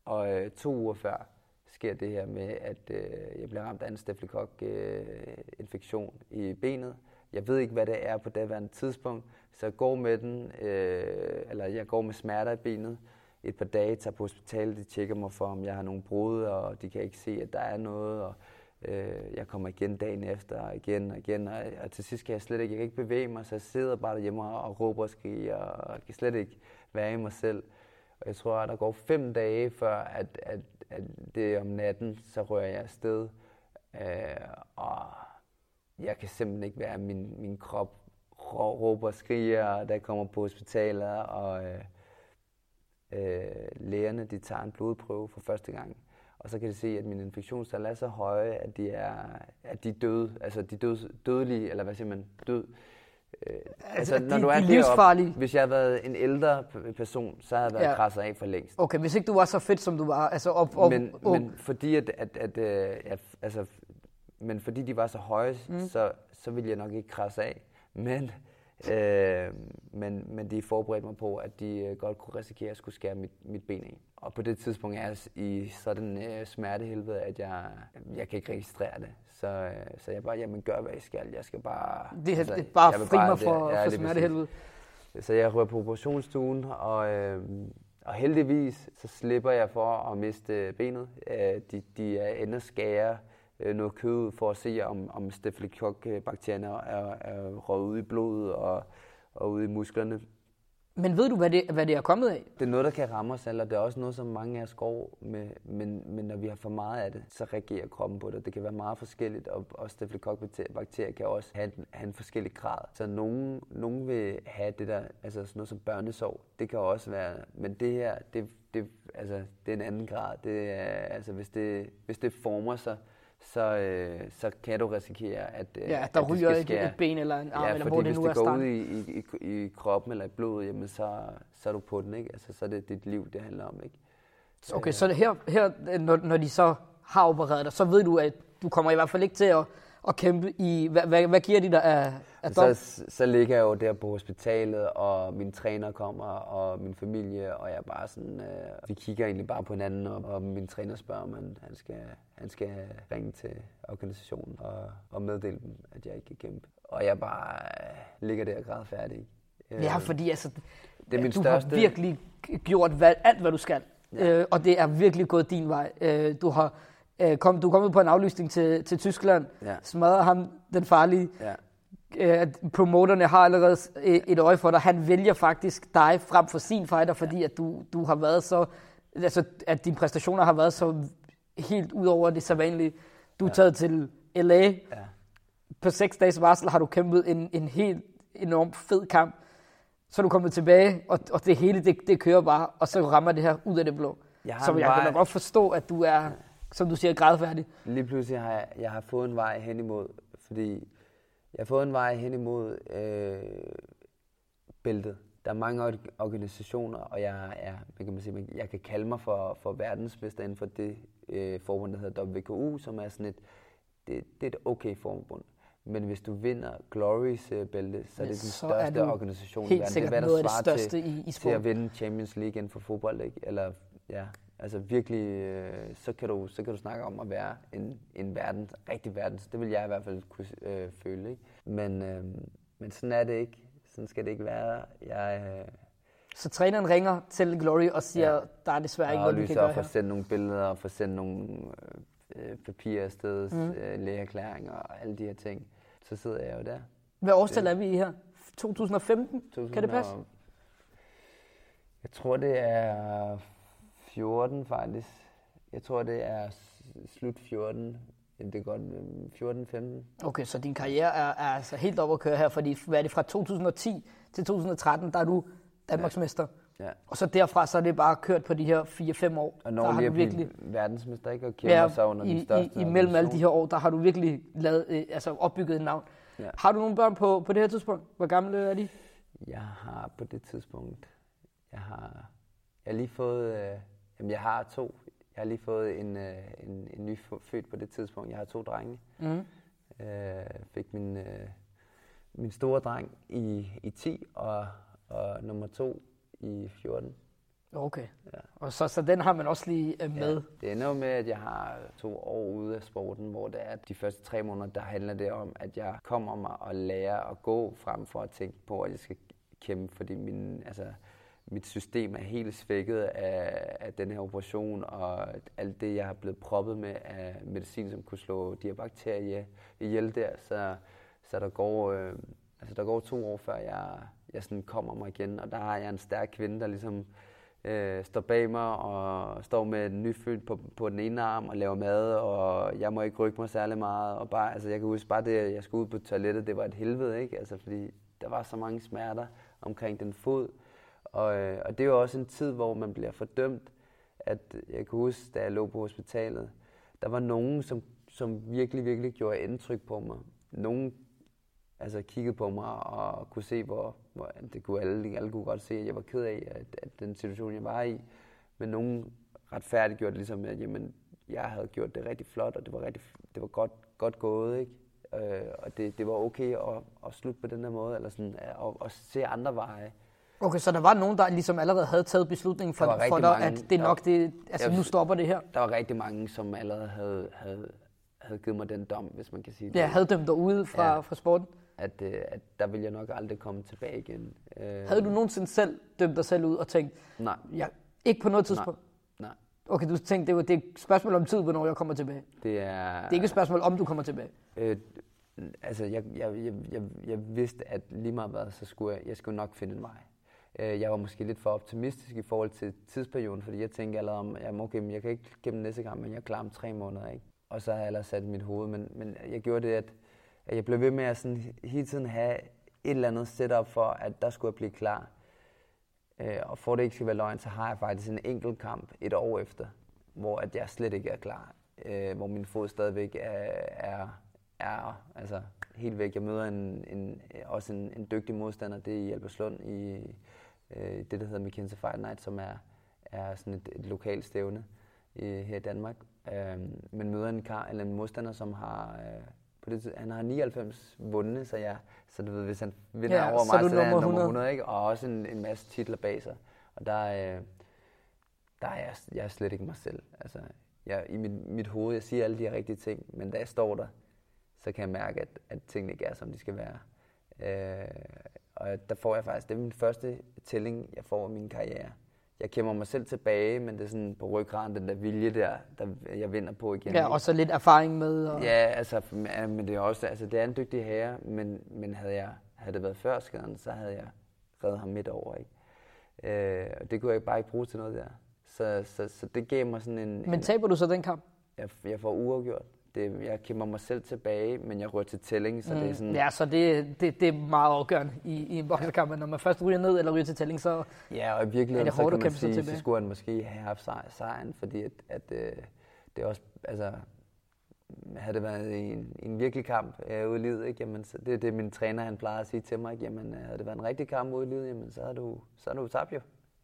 Og øh, to uger før sker det her med, at øh, jeg bliver ramt af en stafylokok-infektion øh, i benet. Jeg ved ikke, hvad det er på det tidspunkt, så jeg går med den, øh, eller jeg går med smerter i benet, et par dage, tager på hospitalet, de tjekker mig for, om jeg har nogle brud, og de kan ikke se, at der er noget, og øh, jeg kommer igen dagen efter, og igen og igen, og, og til sidst kan jeg slet ikke, jeg kan ikke bevæge mig, så jeg sidder bare derhjemme og, og råber og skriger, og jeg kan slet ikke være i mig selv. Og jeg tror, at der går fem dage, før at, at, at det om natten, så rører jeg afsted, øh, og jeg kan simpelthen ikke være min, min krop råber og skriger, der kommer på hospitaler, og øh, øh, lægerne de tager en blodprøve for første gang, og så kan de se, at min infektionstal er så høje, at de er, at de er døde, altså de død, dødelige, eller hvad siger man, død. Øh, altså, altså, når de, du er de livsfarlige. hvis jeg havde været en ældre person, så havde jeg været ja. krasset af for længst. Okay, hvis ikke du var så fedt, som du var, altså op, op, men, op. men fordi at, at, at, at, øh, at altså, men fordi de var så høje, mm. så, så ville jeg nok ikke krasse af. Men Øh, men, men de forberedte mig på, at de øh, godt kunne risikere at skulle skære mit, mit ben af. Og på det tidspunkt er jeg i sådan øh, smertehelvede, at jeg, jeg kan ikke registrere det. Så, øh, så jeg bare, jamen gør hvad jeg skal. Jeg skal bare... Det, altså, det er bare fri mig for, ja, for smertehelvede. Så jeg rører på operationsstuen, og, øh, og heldigvis så slipper jeg for at miste benet. Øh, de, de er ender skære øh, noget kød for at se, om, om staphylococcus-bakterierne er, er røget ud i blodet og, og ude i musklerne. Men ved du, hvad det, hvad det er kommet af? Det er noget, der kan ramme os, eller det er også noget, som mange af os går med, men, men når vi har for meget af det, så reagerer kroppen på det. Det kan være meget forskelligt, og, og staphylococcus-bakterier kan også have en, have en forskellig grad. Så nogen, nogen vil have det der, altså sådan noget som børnesov, det kan også være, men det her, det, det, altså, det er en anden grad. Det er, altså, hvis, det, hvis det former sig, så, øh, så kan du risikere, at, øh, ja, der at ryger et, et ben eller en arm, ja, eller hvor det nu er hvis det går ud i, i, i, i kroppen eller i blodet, jamen så, så er du på den, ikke? Altså, så er det dit liv, det handler om, ikke? Okay, øh, så her, her når, når de så har opereret dig, så ved du, at du kommer i hvert fald ikke til at, at kæmpe i... Hvad, hvad, hvad giver de dig af, af dom? Så, så ligger jeg jo der på hospitalet, og min træner kommer, og min familie, og jeg er bare sådan... Øh, vi kigger egentlig bare på hinanden, og, og min træner spørger, om han, skal, han skal ringe til organisationen og, og meddele dem, at jeg ikke kan kæmpe. Og jeg bare øh, ligger der og græder færdig. Øh, ja, fordi altså, det er min du største... har virkelig gjort hvad, alt, hvad du skal. Ja. Øh, og det er virkelig gået din vej. Øh, du har øh, kom, du er kommet på en aflysning til, til Tyskland, ja. smadrer ham, den farlige. Ja. Øh, promoterne har allerede et, et øje for dig. Han vælger faktisk dig frem for sin fighter, fordi ja. at du, du har været så, altså at dine præstationer har været så helt ud over det sædvanlige. Du er ja. taget til LA. Ja. På seks dages varsel har du kæmpet en, en helt enorm fed kamp. Så er du kommet tilbage, og, og det hele det, det kører bare, og så rammer det her ud af det blå. Jeg så jeg bare... kan godt forstå, at du er som du siger, grædfærdig? Lige pludselig har jeg, jeg har fået en vej hen imod, fordi jeg har fået en vej hen imod øh, bæltet. Der er mange organisationer, og jeg, er, hvad kan man sige, jeg kan kalde mig for, for verdensmester inden for det øh, forbund, der hedder WKU, som er sådan et, det, det er et okay forbund. Men hvis du vinder Glories øh, bælte, så er det den største er organisation i verden. Det er, hvad der svarer til, i, i til at vinde Champions League inden for fodbold. Ikke? Eller, ja, Altså virkelig, øh, så, kan du, så kan du snakke om at være en, en verden, rigtig verden. Det vil jeg i hvert fald kunne øh, føle. Ikke? Men, øh, men sådan er det ikke. Sådan skal det ikke være. Jeg, øh, så træneren ringer til Glory og siger, ja. der er desværre ikke noget, vi kan gøre her. Og sendt nogle billeder og sendt nogle øh, papirer afsted, mm. øh, lægeerklæringer og alle de her ting. Så sidder jeg jo der. Hvad årstal er vi i her? 2015? 2000 kan det passe? Jeg tror, det er 14 faktisk. Jeg tror, det er slut 14. Det er godt 14-15. Øh, okay, så din karriere er, er altså helt op at køre her, fordi hvad er det fra 2010 til 2013, der er du Danmarksmester. Ja. Og så derfra, så er det bare kørt på de her 4-5 år. Og når lige virkelig verdensmester, ikke? Og kæmper ja, sig under i, den største i, Imellem alle de her år, der har du virkelig lavet, øh, altså opbygget et navn. Ja. Har du nogle børn på, på det her tidspunkt? Hvor gamle er de? Jeg har på det tidspunkt, jeg har, jeg har lige fået, øh, Jamen, jeg har to. Jeg har lige fået en, øh, en, en ny født på det tidspunkt. Jeg har to drenge. Mm. Øh, fik min, øh, min store dreng i, i 10 og, og nummer to i 14. Okay. Ja. Og så, så den har man også lige øh, med? Ja, det ender med, at jeg har to år ude af sporten, hvor det er de første tre måneder, der handler det om, at jeg kommer mig og lærer at gå frem for at tænke på, at jeg skal kæmpe, fordi min, altså, mit system er helt svækket af, af den her operation, og alt det, jeg har blevet proppet med af medicin, som kunne slå de her bakterier ihjel der, så, så der, går, øh, altså der går to år, før jeg, jeg sådan kommer mig igen, og der har jeg en stærk kvinde, der ligesom øh, står bag mig og står med en nyfødt på, på den ene arm og laver mad, og jeg må ikke rykke mig særlig meget, og bare, altså jeg kan huske bare det, at jeg skulle ud på toilettet, det var et helvede, ikke? Altså fordi der var så mange smerter omkring den fod, og, øh, og det er jo også en tid, hvor man bliver fordømt. At jeg kan huske, da jeg lå på hospitalet, der var nogen, som, som virkelig, virkelig gjorde indtryk på mig. Nogen altså, kiggede på mig og kunne se, hvor, hvor det kunne alle, alle kunne godt se, at jeg var ked af, at, at den situation, jeg var i. Men nogen retfærdiggjorde det ligesom, at jamen, jeg havde gjort det rigtig flot, og det var, rigtig, det var godt, godt gået. Ikke? øh, og det, det var okay at, at slutte på den her måde, eller sådan, og, og se andre veje. Okay, så der var nogen, der ligesom allerede havde taget beslutningen for, for dig, mange, at det er nok det, altså jeg, nu stopper det her? Der var rigtig mange, som allerede havde, havde, havde givet mig den dom, hvis man kan sige det. Ja, havde dømt dig ude fra, ja, fra sporten? At, øh, at der ville jeg nok aldrig komme tilbage igen. Øh, havde du nogensinde selv dømt dig selv ud og tænkt, nej. Ja, ikke på noget tidspunkt? Nej. nej. Okay, du tænkte, det, var, det er et spørgsmål om tid, hvornår jeg kommer tilbage. Det er... Det er ikke et spørgsmål om, du kommer tilbage. Øh, altså, jeg, jeg, jeg, jeg, jeg vidste, at lige meget hvad, så skulle jeg, jeg skulle nok finde en vej. Øh, jeg var måske lidt for optimistisk i forhold til tidsperioden, fordi jeg tænkte allerede om, jamen okay, men jeg kan ikke gennem næste gang, men jeg klarer om tre måneder, ikke? Og så har jeg ellers sat mit hoved, men, men jeg gjorde det, at, at jeg blev ved med at sådan hele tiden have et eller andet setup for, at der skulle jeg blive klar. Øh, og for det ikke skal være løgn, så har jeg faktisk en enkelt kamp et år efter, hvor at jeg slet ikke er klar. Øh, hvor min fod stadigvæk er, er, er altså helt væk. Jeg møder en, en, også en, en dygtig modstander, det er i Alberslund i øh, det, der hedder McKinsey Fight Night, som er, er sådan et, et lokalt stævne øh, her i Danmark. Øh, men møder en, kar, eller en modstander, som har øh, på det, han har 99 vundet, så, jeg, så du ved, hvis han vinder ja, over mig, så, så er han nummer 100, 100 ikke? og også en, en masse titler bag sig. Og der, øh, der er jeg, jeg er slet ikke mig selv. Altså, jeg, I mit, mit hoved, jeg siger alle de her rigtige ting, men da jeg står der, så kan jeg mærke, at, at tingene ikke er, som de skal være. Øh, og der får jeg faktisk, det er min første tælling, jeg får i min karriere. Jeg kæmper mig selv tilbage, men det er sådan på ryggraden, den der vilje der, der jeg vinder på igen. Ja, og så lidt erfaring med. Og... Ja, altså, men det er også, altså, det er en dygtig herre, men, men havde, jeg, havde det været før skaden, så havde jeg reddet ham midt over, ikke? Øh, og det kunne jeg bare ikke bruge til noget der. Så, så, så det gav mig sådan en... Men taber du så den kamp? Jeg, jeg får uafgjort det, jeg kæmper mig selv tilbage, men jeg rører til tælling, så mm. det er mm. sådan... Ja, så det, det, det er meget afgørende i, i en boksekamp, når man først ryger ned eller ryger til tælling, så Ja, og i virkeligheden, det hårdt så kan man sige, så skulle han måske have haft sejren, fordi at, at øh, det er også, altså, havde det været en, en virkelig kamp øh, ude i livet, ikke? Jamen, så det er det, min træner han plejer at sige til mig, ikke? jamen, havde det været en rigtig kamp ude i livet, jamen, så har du, så har du tabt jo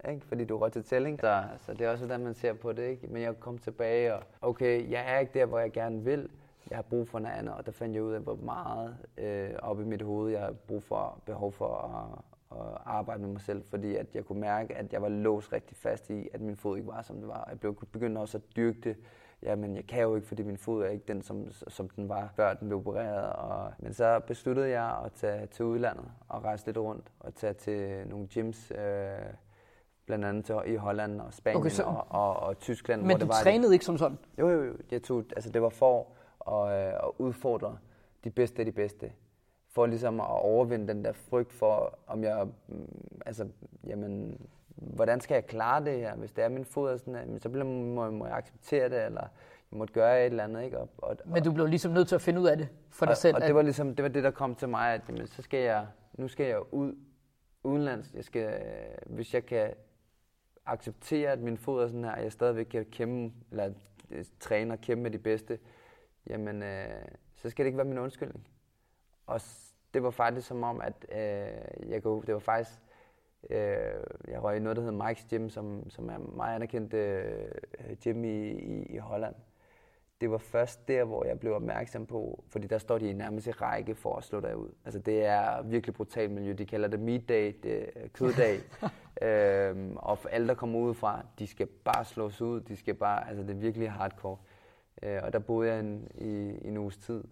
ikke? fordi du går til tælling. Så, så det er også hvordan man ser på det. Ikke? Men jeg kom tilbage, og okay, jeg er ikke der, hvor jeg gerne vil. Jeg har brug for noget andet, og der fandt jeg ud af, hvor meget øh, op i mit hoved, jeg har brug for, behov for at, at arbejde med mig selv, fordi at jeg kunne mærke, at jeg var låst rigtig fast i, at min fod ikke var, som det var. Jeg blev begyndt også at dyrke det. Jamen, jeg kan jo ikke, fordi min fod er ikke den, som, som den var, før den blev opereret. Og, men så besluttede jeg at tage til udlandet og rejse lidt rundt og tage til nogle gyms, øh, blandt andet til, i Holland og Spanien okay, så... og, og, og Tyskland. Men hvor du det var trænede det. ikke som sådan? Jo, jo, jo. Jeg tog, altså, det var for at, øh, at udfordre de bedste af de bedste. For ligesom at overvinde den der frygt for, om jeg, mm, altså, jamen, hvordan skal jeg klare det her? Hvis det er min fod, sådan, så bliver, må, må jeg acceptere det, eller jeg måtte gøre et eller andet. Ikke? Og, og, Men du blev ligesom nødt til at finde ud af det for dig og, selv? Og det var ligesom det, var det der kom til mig, at jamen, så skal jeg, nu skal jeg ud udenlands. Jeg skal, hvis jeg kan acceptere, at min fod er sådan her, at jeg stadigvæk kan kæmpe, eller øh, træne og kæmpe med de bedste, jamen, øh, så skal det ikke være min undskyldning. Og det var faktisk som om, at øh, jeg kunne, det var faktisk, øh, jeg røg i noget, der hedder Mike's Gym, som, som er meget anerkendt øh, gym i, i, i Holland det var først der, hvor jeg blev opmærksom på, fordi der står de nærmest i række for at slå dig ud. Altså det er virkelig brutalt miljø. De kalder det meat day, det er køddag. øhm, og for alle, der kommer ud fra, de skal bare slås ud. De skal bare, altså det er virkelig hardcore. Øh, og der boede jeg en, i, i en uges tid.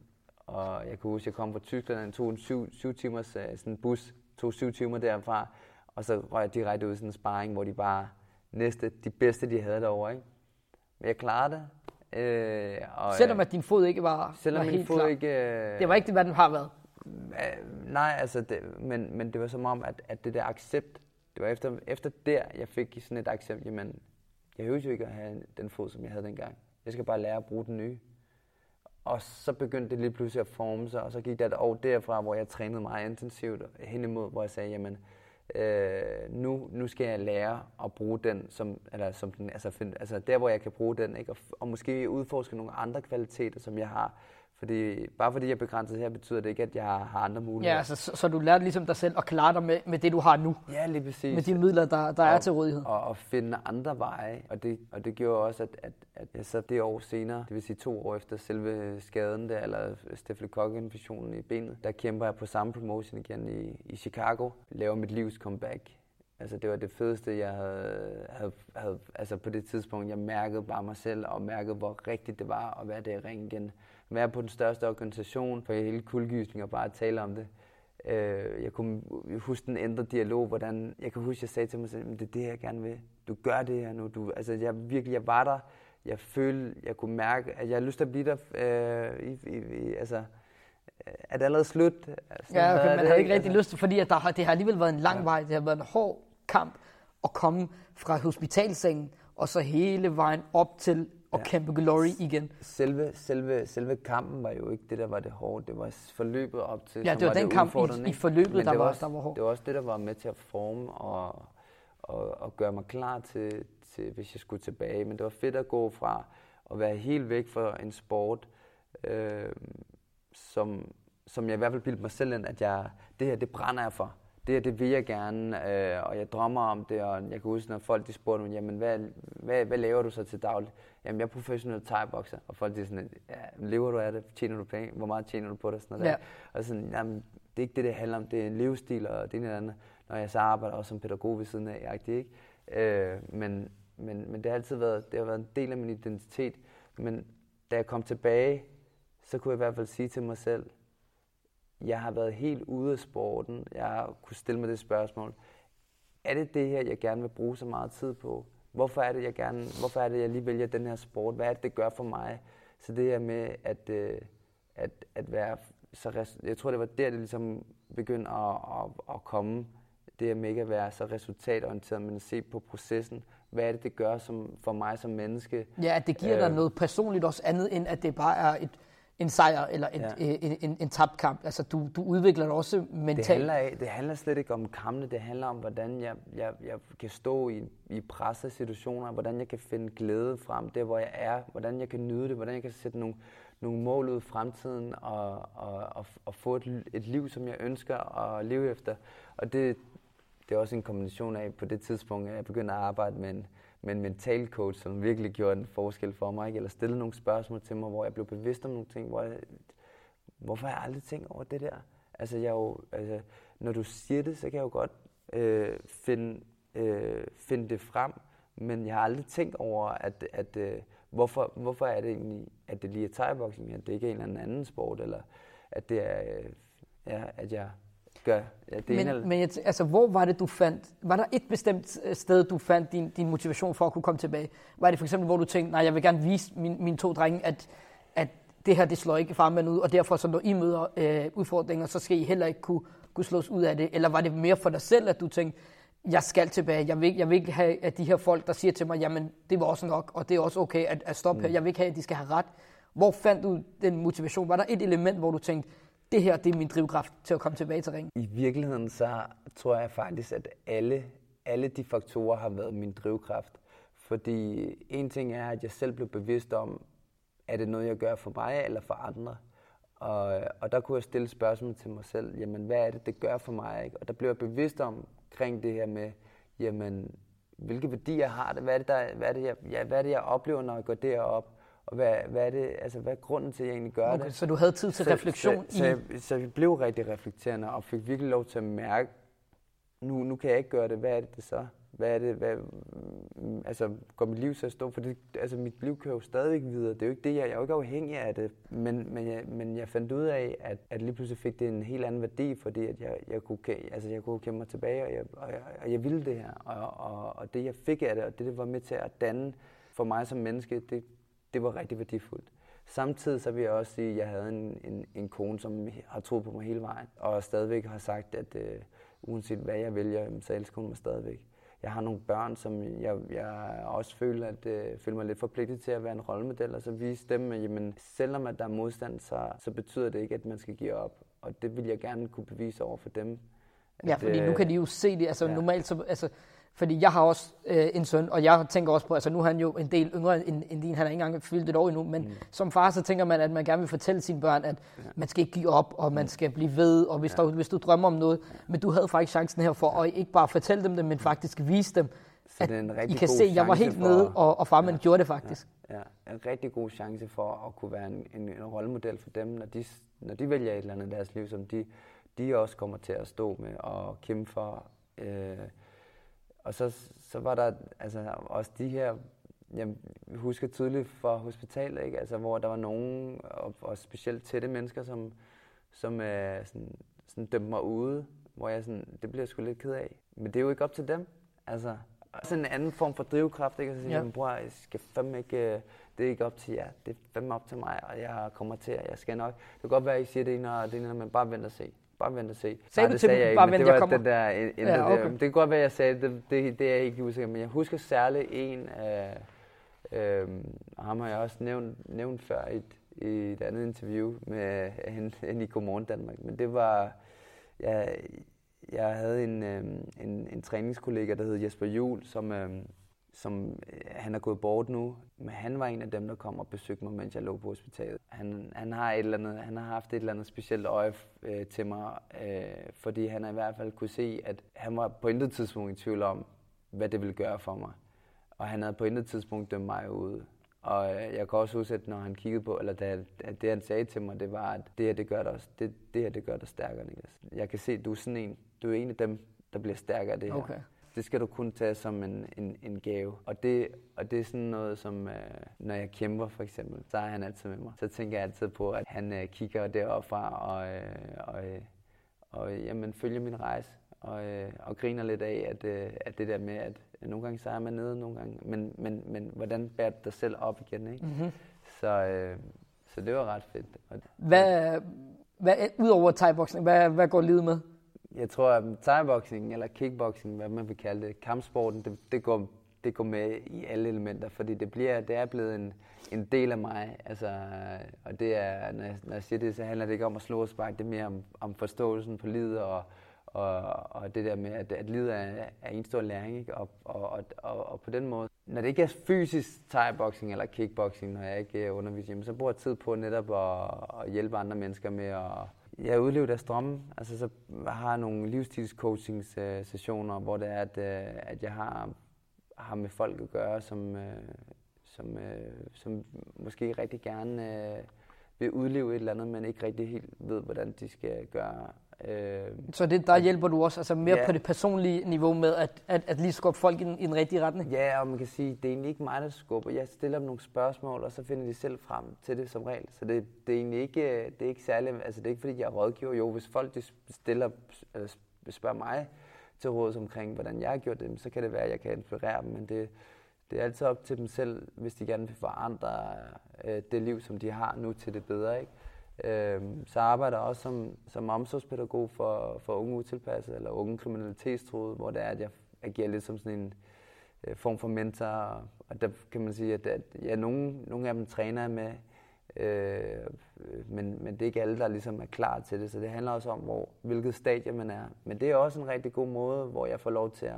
Og jeg kunne huske, jeg kom fra Tyskland, og tog en syv, syv timers uh, sådan en bus, tog syv timer derfra, og så røg jeg direkte ud i sådan en sparring, hvor de bare næste, de bedste, de havde derovre. Ikke? Men jeg klarede det, Øh, og, selvom at din fod ikke var, selvom var min helt fod klar. ikke... Øh, det var ikke det, hvad den har været. Øh, nej, altså, det, men, men det var som om, at, at det der accept, det var efter, efter der, jeg fik sådan et accept, jamen, jeg hører jo ikke at have den fod, som jeg havde dengang. Jeg skal bare lære at bruge den nye. Og så begyndte det lige pludselig at forme sig, og så gik der et år derfra, hvor jeg trænede meget intensivt hen imod, hvor jeg sagde, jamen, øh, nu, nu skal jeg lære at bruge den, som, eller som den, altså, find, altså der, hvor jeg kan bruge den, ikke? Og, og måske udforske nogle andre kvaliteter, som jeg har. Fordi bare fordi jeg er begrænset her, betyder det ikke, at jeg har andre muligheder. Ja, altså, så, så du lærte ligesom dig selv at klare dig med, med det, du har nu. Ja, lige præcis. Med de midler, der, der og, er til rådighed. Og, og finde andre veje. Og det, og det gjorde også, at, at, at jeg så det år senere, det vil sige to år efter selve skaden der, eller stafylokokinfektionen i benet, der kæmper jeg på samme promotion igen i, i Chicago. Laver mit livs comeback. Altså det var det fedeste, jeg havde, havde, havde, altså på det tidspunkt, jeg mærkede bare mig selv, og mærkede, hvor rigtigt det var at være der i ringen igen være på den største organisation for hele kuldegysning og bare tale om det. Øh, jeg kunne huske den ændre dialog, hvordan, jeg kan huske, jeg sagde til mig selv, det er det, jeg gerne vil. Du gør det her nu. Du, altså, jeg virkelig, jeg var der. Jeg følte, jeg kunne mærke, at jeg har lyst til at blive der, øh, i, i, i, altså, er det allerede slut? Altså, ja, okay, man det, havde ikke rigtig altså. lyst, fordi at der, det har alligevel været en lang ja. vej. Det har været en hård kamp at komme fra hospitalsengen og så hele vejen op til og ja. kæmpe glory igen. Selve, selve, selve kampen var jo ikke det, der var det hårde. Det var forløbet op til, Ja, det var, var den kamp i, i forløbet, der var, også, der var hård. Det var også det, der var med til at forme og, og, og gøre mig klar til, til, hvis jeg skulle tilbage. Men det var fedt at gå fra at være helt væk fra en sport, øh, som, som jeg i hvert fald bildte mig selv ind, at jeg, det her, det brænder jeg for det det vil jeg gerne, øh, og jeg drømmer om det, og jeg kan huske, når folk de spurgte mig, jamen, hvad, hvad, hvad laver du så til dagligt? Jamen, jeg er professionel thai-bokser, og folk de er sådan, ja, lever du af det? Tjener du penge? Hvor meget tjener du på det? Sådan noget ja. Og sådan, jamen, det er ikke det, det handler om, det er en livsstil, og det er noget andet, når jeg så arbejder også som pædagog ved siden af, ikke? Øh, men, men, men det har altid været, det har været en del af min identitet, men da jeg kom tilbage, så kunne jeg i hvert fald sige til mig selv, jeg har været helt ude af sporten. Jeg kunne stille mig det spørgsmål. Er det det her, jeg gerne vil bruge så meget tid på? Hvorfor er det, jeg gerne, hvorfor er det, jeg lige vælger den her sport? Hvad er det, det gør for mig? Så det her med at, øh, at, at være så jeg tror, det var der, det ligesom begyndte at, at, at komme. Det her med ikke at være så resultatorienteret, men at se på processen. Hvad er det, det gør som, for mig som menneske? Ja, at det giver øh, dig noget personligt også andet, end at det bare er et, en sejr eller en, ja. en, en, en tabt kamp. Altså, du, du udvikler dig også mentalt. Det handler, af, det handler slet ikke om kampene, det handler om, hvordan jeg, jeg, jeg kan stå i, i pressede situationer, hvordan jeg kan finde glæde frem, der hvor jeg er, hvordan jeg kan nyde det, hvordan jeg kan sætte nogle, nogle mål ud i fremtiden og, og, og, og få et, et liv, som jeg ønsker at leve efter. Og det, det er også en kombination af, på det tidspunkt, at jeg begyndte at arbejde med en, med en mental coach, som virkelig gjorde en forskel for mig, ikke? eller stillede nogle spørgsmål til mig, hvor jeg blev bevidst om nogle ting, hvor jeg, hvorfor har jeg aldrig tænkt over det der? Altså, jeg jo, altså, når du siger det, så kan jeg jo godt øh, finde, øh, finde det frem, men jeg har aldrig tænkt over, at, at øh, hvorfor, hvorfor er det egentlig, at det lige er thai at det ikke er en eller anden sport, eller at det er, øh, ja, at jeg gør ja, det men, ene eller... Men jeg, altså, hvor var det, du fandt... Var der et bestemt øh, sted, du fandt din, din motivation for at kunne komme tilbage? Var det for eksempel, hvor du tænkte, nej, jeg vil gerne vise min, mine to drenge, at, at det her, det slår ikke farmand ud, og derfor, så når I møder øh, udfordringer, så skal I heller ikke kunne, kunne slås ud af det? Eller var det mere for dig selv, at du tænkte, jeg skal tilbage. Jeg vil, jeg vil ikke have, at de her folk, der siger til mig, jamen, det var også nok, og det er også okay at, at stoppe mm. her. Jeg vil ikke have, at de skal have ret. Hvor fandt du den motivation? Var der et element, hvor du tænkte, det her det er min drivkraft til at komme tilbage til ringen? I virkeligheden så tror jeg faktisk, at alle, alle de faktorer har været min drivkraft. Fordi en ting er, at jeg selv blev bevidst om, er det noget, jeg gør for mig eller for andre? Og, og der kunne jeg stille spørgsmål til mig selv, jamen hvad er det, det gør for mig? Ikke? Og der blev jeg bevidst omkring det her med, jamen hvilke værdier har det? Hvad er det, der, hvad er det, jeg, ja, hvad er det, jeg oplever, når jeg går derop? Og hvad, hvad, er det, altså, hvad er grunden til, at jeg egentlig gør okay, det? Så du havde tid til så, refleksion så, i... Så jeg, så jeg blev rigtig reflekterende og fik virkelig lov til at mærke, nu, nu kan jeg ikke gøre det, hvad er det, det så? Hvad er det, hvad, altså går mit liv så at stå? For det, altså mit liv kører jo stadigvæk videre. Det er jo ikke det, jeg, jeg er jo ikke afhængig af det. Men, men, jeg, men jeg fandt ud af, at, at lige pludselig fik det en helt anden værdi, fordi at jeg, jeg, kunne, altså jeg kunne kæmpe mig tilbage, og jeg, og jeg, og jeg ville det her. Og, og, og det, jeg fik af det, og det, det var med til at danne for mig som menneske, det, det var rigtig værdifuldt. Samtidig så vil jeg også sige, at jeg havde en, en, en kone, som har troet på mig hele vejen, og stadigvæk har sagt, at øh, uanset hvad jeg vælger, så elsker hun mig stadigvæk. Jeg har nogle børn, som jeg, jeg også føler, at, øh, føler mig lidt forpligtet til at være en rollemodel, og så vise dem, at jamen, selvom at der er modstand, så, så betyder det ikke, at man skal give op. Og det vil jeg gerne kunne bevise over for dem. At, ja, fordi nu øh, kan de jo se det. Altså ja. normalt så, altså, Fordi jeg har også øh, en søn, og jeg tænker også på, altså nu er han jo en del yngre end, end din, han er ikke engang fyldt et år endnu, men mm. som far, så tænker man, at man gerne vil fortælle sine børn, at ja. man skal ikke give op, og man skal blive ved, og hvis, ja. der, hvis du drømmer om noget, men du havde faktisk chancen her for at ikke bare fortælle dem det, men faktisk vise dem, så at det er en rigtig I kan se, at jeg var helt for, nede, og, og far, man ja, gjorde det faktisk. Ja, ja, en rigtig god chance for at kunne være en, en, en rollemodel for dem, når de, når de vælger et eller andet i deres liv, som de, de også kommer til at stå med og kæmpe for. Øh, og så, så var der altså, også de her, jeg husker tydeligt fra hospitalet, ikke? Altså, hvor der var nogen, og, og specielt tætte mennesker, som, som øh, sådan, sådan dømte mig ude, hvor jeg sådan, det bliver jeg sgu lidt ked af. Men det er jo ikke op til dem. Altså, sådan en anden form for drivkraft, ikke? at sige, ja. bror, jeg skal fandme ikke, øh, det er ikke op til jer, det er fandme op til mig, og jeg kommer til, jeg skal nok. Det kan godt være, at I siger det og det ene, men bare vent og se. Bare vent og se. Sagde Nej, det du til dem, bare vent, det var jeg kommer? Den der, en, ja, okay. der, det kan godt være, jeg sagde det, det, det er jeg ikke usikker, men jeg husker særligt en af, øh, ham har jeg også nævnt, nævnt før i et, i et andet interview med hende i Godmorgen Danmark, men det var, jeg, jeg havde en, øh, en, en træningskollega, der hed Jesper Jul, som, øh, som øh, han er gået bort nu, men han var en af dem, der kom og besøgte mig, mens jeg lå på hospitalet. Han, han, har, et eller andet, han har haft et eller andet specielt øje øh, til mig, øh, fordi han i hvert fald kunne se, at han var på intet tidspunkt i tvivl om, hvad det ville gøre for mig. Og han havde på intet tidspunkt dømt mig ud. Og øh, jeg kan også huske, at når han kiggede på, eller da, at det han sagde til mig, det var, at det her, det gør dig, også, det, det her, det gør dig stærkere, Niklas. Jeg kan se, at du er sådan en, du er en af dem, der bliver stærkere af det her. Okay. Det skal du kun tage som en, en, en gave. Og det, og det er sådan noget, som øh, når jeg kæmper for eksempel, så er han altid med mig. Så tænker jeg altid på, at han øh, kigger deroppe fra og, øh, og, øh, og jamen, følger min rejse. Og, øh, og griner lidt af, at, øh, at det der med, at nogle gange så er man nede, nogle gange, men, men, men hvordan bærer du dig selv op igen, ikke? Mm-hmm. Så, øh, så det var ret fedt. Hvad, hvad, udover thai-boxing, hvad, hvad går livet med? Jeg tror, at timeboxing eller kickboxing, hvad man vil kalde det, kampsporten, det, det, går, det går med i alle elementer, fordi det, bliver, det er blevet en, en del af mig. Altså, og det er, når jeg, når jeg siger det, så handler det ikke om at slå og sparke, det er mere om, om forståelsen på livet og, og, og det der med, at, at livet er, er en stor læring, ikke? Og, og, og, og, og på den måde, når det ikke er fysisk thai-boxing eller kickboxing, når jeg ikke øh, underviser, så bruger jeg tid på netop at, at hjælpe andre mennesker med at ja, udleve deres drømme. Altså, så har jeg nogle livsstilscoaching-sessioner, hvor det er, at, øh, at jeg har, har med folk at gøre, som, øh, som, øh, som måske rigtig gerne vil udleve et eller andet, men ikke rigtig helt ved, hvordan de skal gøre. Øh, så det, der at, hjælper du også altså mere ja, på det personlige niveau med at, at, at lige skubbe folk i den, i den rigtige retning? Ja, og man kan sige, det er egentlig ikke mig, der skubber. Jeg stiller dem nogle spørgsmål, og så finder de selv frem til det som regel. Så det, det er egentlig ikke, det er ikke særligt, altså det er ikke fordi, jeg er rådgiver. Jo, hvis folk de stiller, eller spørger mig til råd omkring, hvordan jeg har gjort det, så kan det være, at jeg kan inspirere dem, men det, det er altid op til dem selv, hvis de gerne vil forandre øh, det liv, som de har nu til det bedre. Ikke? Øh, så arbejder jeg også som, som omsorgspædagog for, for unge utilpassede eller unge kriminalitetstruede, hvor det er, at jeg agerer lidt som sådan en øh, form for mentor. Og der kan man sige, at, at ja, nogle, nogle af dem træner jeg med, øh, men, men det er ikke alle, der ligesom er klar til det. Så det handler også om, hvor, hvilket stadie man er. Men det er også en rigtig god måde, hvor jeg får lov til at,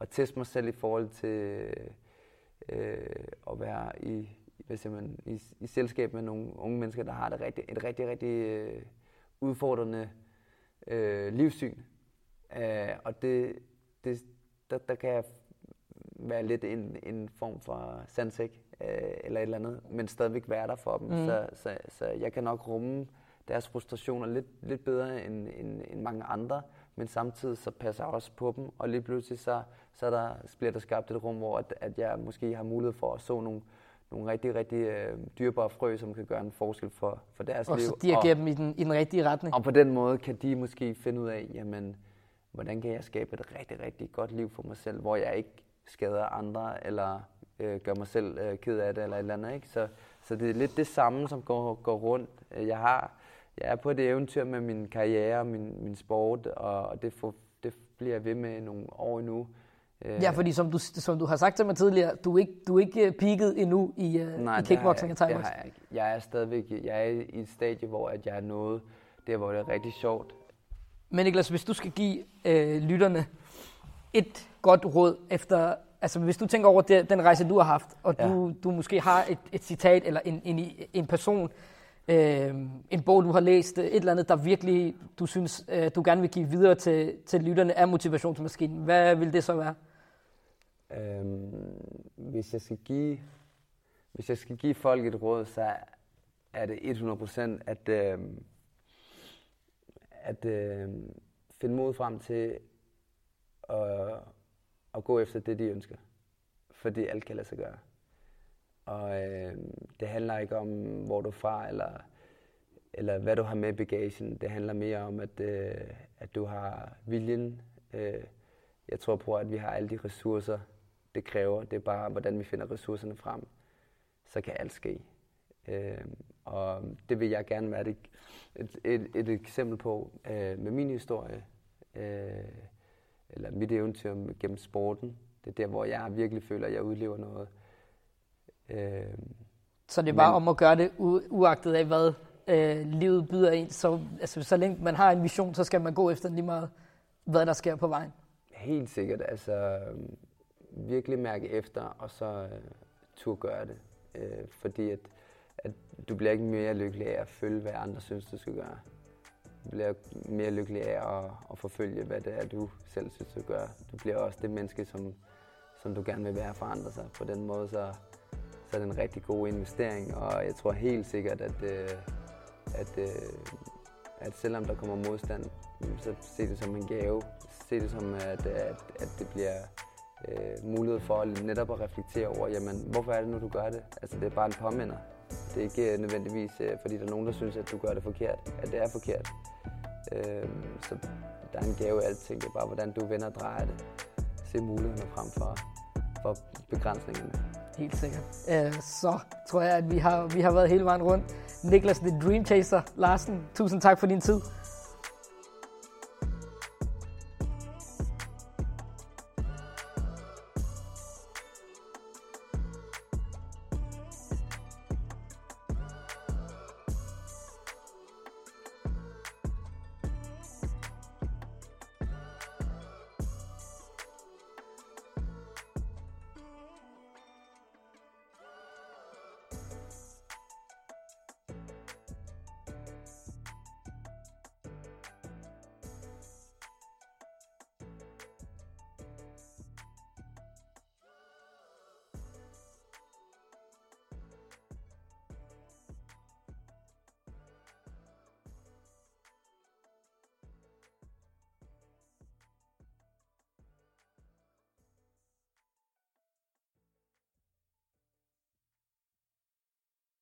at teste mig selv i forhold til øh, at være i, siger man, i, i selskab med nogle unge mennesker, der har det rigtig, et rigtig, rigtig øh, udfordrende øh, livssyn. Øh, og det, det, der, der kan jeg være lidt en, en form for sandsæk øh, eller et eller andet, men stadigvæk være der for dem. Mm. Så, så, så jeg kan nok rumme deres frustrationer lidt, lidt bedre end, end, end mange andre, men samtidig så passer jeg også på dem, og lige pludselig så, så, der, bliver der skabt et rum, hvor at, at jeg måske har mulighed for at så nogle, nogle rigtig, rigtig øh, dyrbare frø, som kan gøre en forskel for, for deres og liv. Og så dirigerer dem i den, i den rigtige retning. Og på den måde kan de måske finde ud af, jamen, hvordan kan jeg skabe et rigtig, rigtig godt liv for mig selv, hvor jeg ikke skader andre, eller øh, gør mig selv øh, ked af det, eller et eller andet. Ikke? Så, så det er lidt det samme, som går, går rundt. Jeg har jeg er på det eventyr med min karriere min, min sport, og, og det, får, det bliver jeg ved med nogle år endnu. Øh, ja, fordi som du, som du har sagt til mig tidligere, du er ikke, du er ikke øh, peaked endnu i, uh, Nej, i kickboxing og thai jeg, jeg, jeg er stadigvæk jeg er i et stadie, hvor at jeg er nået der, hvor det er rigtig sjovt. Men Niklas, hvis du skal give øh, lytterne et godt råd efter, altså hvis du tænker over det, den rejse, du har haft, og ja. du, du måske har et, et citat eller en, en, en person, øh, en bog, du har læst, et eller andet, der virkelig, du synes, øh, du gerne vil give videre til, til lytterne af motivationsmaskinen, hvad vil det så være? Øhm, hvis jeg skal give hvis jeg skal give folk et råd, så er det 100% at, øhm, at øhm, finde mod frem til at, at gå efter det, de ønsker. Fordi alt kan lade sig gøre. Og øhm, det handler ikke om, hvor du er fra, eller, eller hvad du har med i bagagen. Det handler mere om, at, øh, at du har viljen. Øh, jeg tror på, at vi har alle de ressourcer, det kræver. Det er bare, hvordan vi finder ressourcerne frem. Så kan alt ske. Øh, og det vil jeg gerne være et, et, et, et eksempel på øh, med min historie. Øh, eller mit eventyr gennem sporten. Det er der, hvor jeg virkelig føler, at jeg udlever noget. Øh, så det er bare men, om at gøre det u- uagtet af, hvad øh, livet byder ind. Så, altså, så længe man har en vision, så skal man gå efter lige meget, hvad der sker på vejen. Helt sikkert. Altså, virkelig mærke efter, og så øh, turde gøre det. Øh, fordi at, at du bliver ikke mere lykkelig af at følge, hvad andre synes, du skal gøre. Du bliver mere lykkelig af at, at forfølge, hvad det er, du selv synes, du gør. Du bliver også det menneske, som, som du gerne vil være for andre. Så På den måde, så, så er det en rigtig god investering, og jeg tror helt sikkert, at, øh, at, øh, at selvom der kommer modstand, så se det som en gave. Se det som, at, at, at det bliver øh, mulighed for netop at reflektere over, jamen, hvorfor er det nu, du gør det? Altså, det er bare en påminder. Det er ikke øh, nødvendigvis, øh, fordi der er nogen, der synes, at du gør det forkert, at det er forkert. Øh, så der er en gave i alting. Det er bare, hvordan du vender og drejer det. Se mulighederne frem for, for begrænsningerne. Helt sikkert. Øh, så tror jeg, at vi har, vi har været hele vejen rundt. Niklas, The Dream Chaser Larsen, tusind tak for din tid.